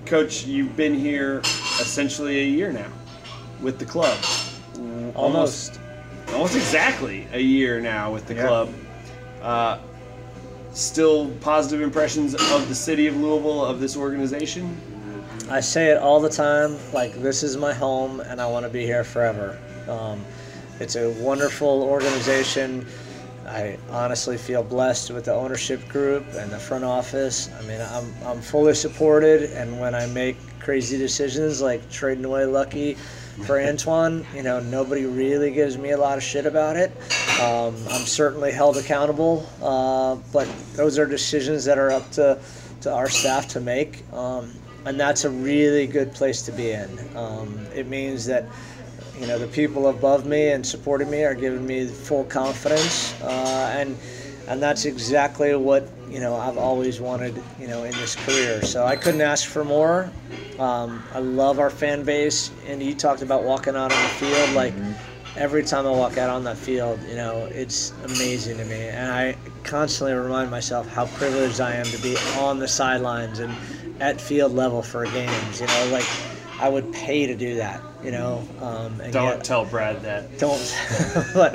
Coach, you've been here essentially a year now with the club. Almost. almost exactly a year now with the Yeah. club. Uh, still positive impressions of the city of Louisville of this organization. I say it all the time. Like this is my home, and I want to be here forever. Um, it's a wonderful organization. I honestly feel blessed with the ownership group and the front office. I mean, I'm, I'm fully supported, and when I make crazy decisions like trading away Lucky for Antoine, you know, nobody really gives me a lot of shit about it. Um, I'm certainly held accountable, uh, but those are decisions that are up to, to our staff to make. Um, and that's a really good place to be in. Um, it means that you know the people above me and supporting me are giving me full confidence, uh, and and that's exactly what you know I've always wanted you know in this career. So I couldn't ask for more. Um, I love our fan base, and you talked about walking out on the field like. Every time I walk out on that field, you know, it's amazing to me. And I constantly remind myself how privileged I am to be on the sidelines and at field level for games. You know, like I would pay to do that. You know, um, and Don't yet, tell Brad that. don't. but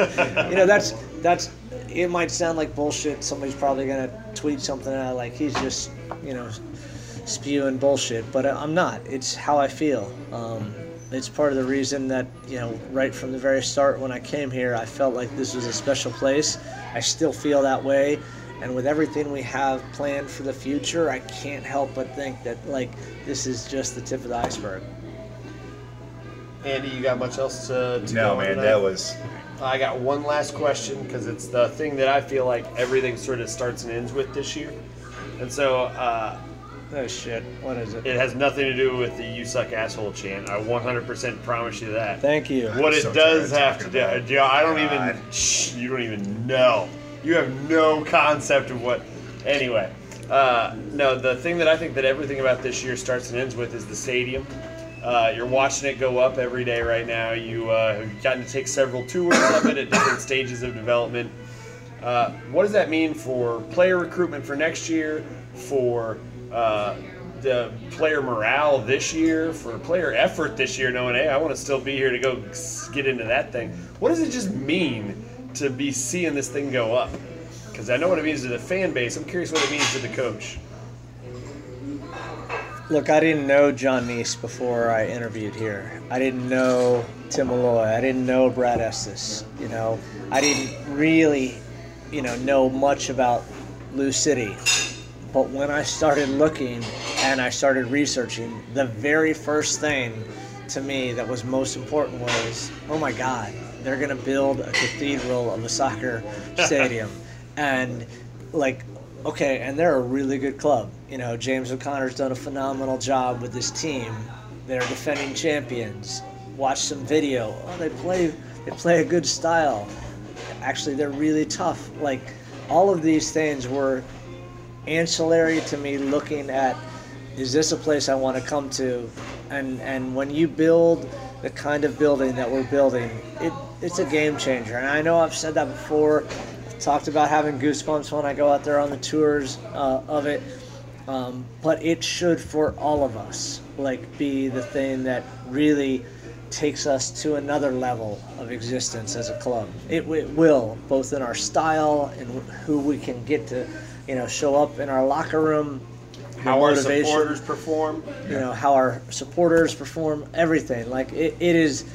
you know, that's that's. It might sound like bullshit. Somebody's probably gonna tweet something out like he's just you know spewing bullshit, but I'm not. It's how I feel. Um, it's part of the reason that you know right from the very start when I came here, I felt like this was a special place. I still feel that way. And with everything we have planned for the future, I can't help but think that like this is just the tip of the iceberg. Andy, you got much else to, to go No, on man, that was. I got one last question because it's the thing that I feel like everything sort of starts and ends with this year. And so uh, Oh shit! What is it? it has nothing to do with the "you suck asshole" chant. I 100% promise you that. Thank you. what it so does have to do, yeah, I don't God. even. Shh, you don't even know. You have no concept of what. Anyway, uh, no. The thing that I think that everything about this year starts and ends with is the stadium. Uh, you're watching it go up every day right now. You uh, have gotten to take several tours of it at different stages of development. Uh, what does that mean for player recruitment for next year? For uh, the player morale this year? For player effort this year? Knowing, hey, I want to still be here to go get into that thing. What does it just mean to be seeing this thing go up? Because I know what it means to the fan base. I'm curious what it means to the coach. Look, I didn't know John Neace before I interviewed here. I didn't know Tim Malloy. I didn't know Brad Estes. You know, I didn't really, you know, know much about Lou City. But when I started looking and I started researching, the very first thing to me that was most important was, oh my God, they're gonna build a cathedral of a soccer stadium, and like, okay, and they're a really good club. You know, James O'Connor's done a phenomenal job with this team. They're defending champions. Watch some video. Oh, they play, they play a good style. Actually, they're really tough. Like, all of these things were ancillary to me looking at is this a place I want to come to? And and when you build the kind of building that we're building, it it's a game changer. And I know I've said that before. I've talked about having goosebumps when I go out there on the tours uh, of it. Um, but it should for all of us like be the thing that really takes us to another level of existence as a club. It, it will, both in our style and who we can get to, you know, show up in our locker room. How our supporters perform. you know, how our supporters perform, everything. Like it, it is,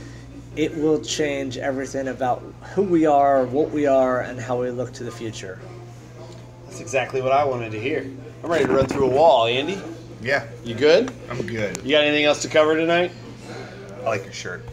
it will change everything about who we are, what we are, and how we look to the future. That's exactly what I wanted to hear. I'm ready to run through a wall, Andy. Yeah, You good? I'm good. You got anything else to cover tonight? I like your shirt.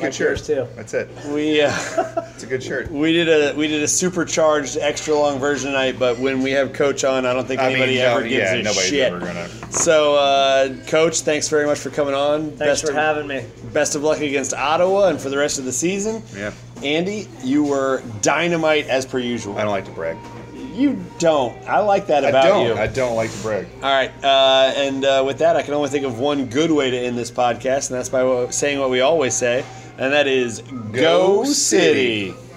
It's a good shirt too. That's it. We uh, It's a good shirt. we did a we did a supercharged extra long version tonight, but when we have Coach on, I don't think anybody no, ever gives yeah, a nobody's shit. ever gonna. So, uh, Coach, thanks very much for coming on. Thanks best for of, having me. Best of luck against Ottawa and for the rest of the season. Yeah, Andy, you were dynamite as per usual. I don't like to brag. You don't. I like that I about don't. you. I don't like to brag. All right, uh, and uh, with that, I can only think of one good way to end this podcast, and that's by saying what we always say, and that is "Go, Go City. City.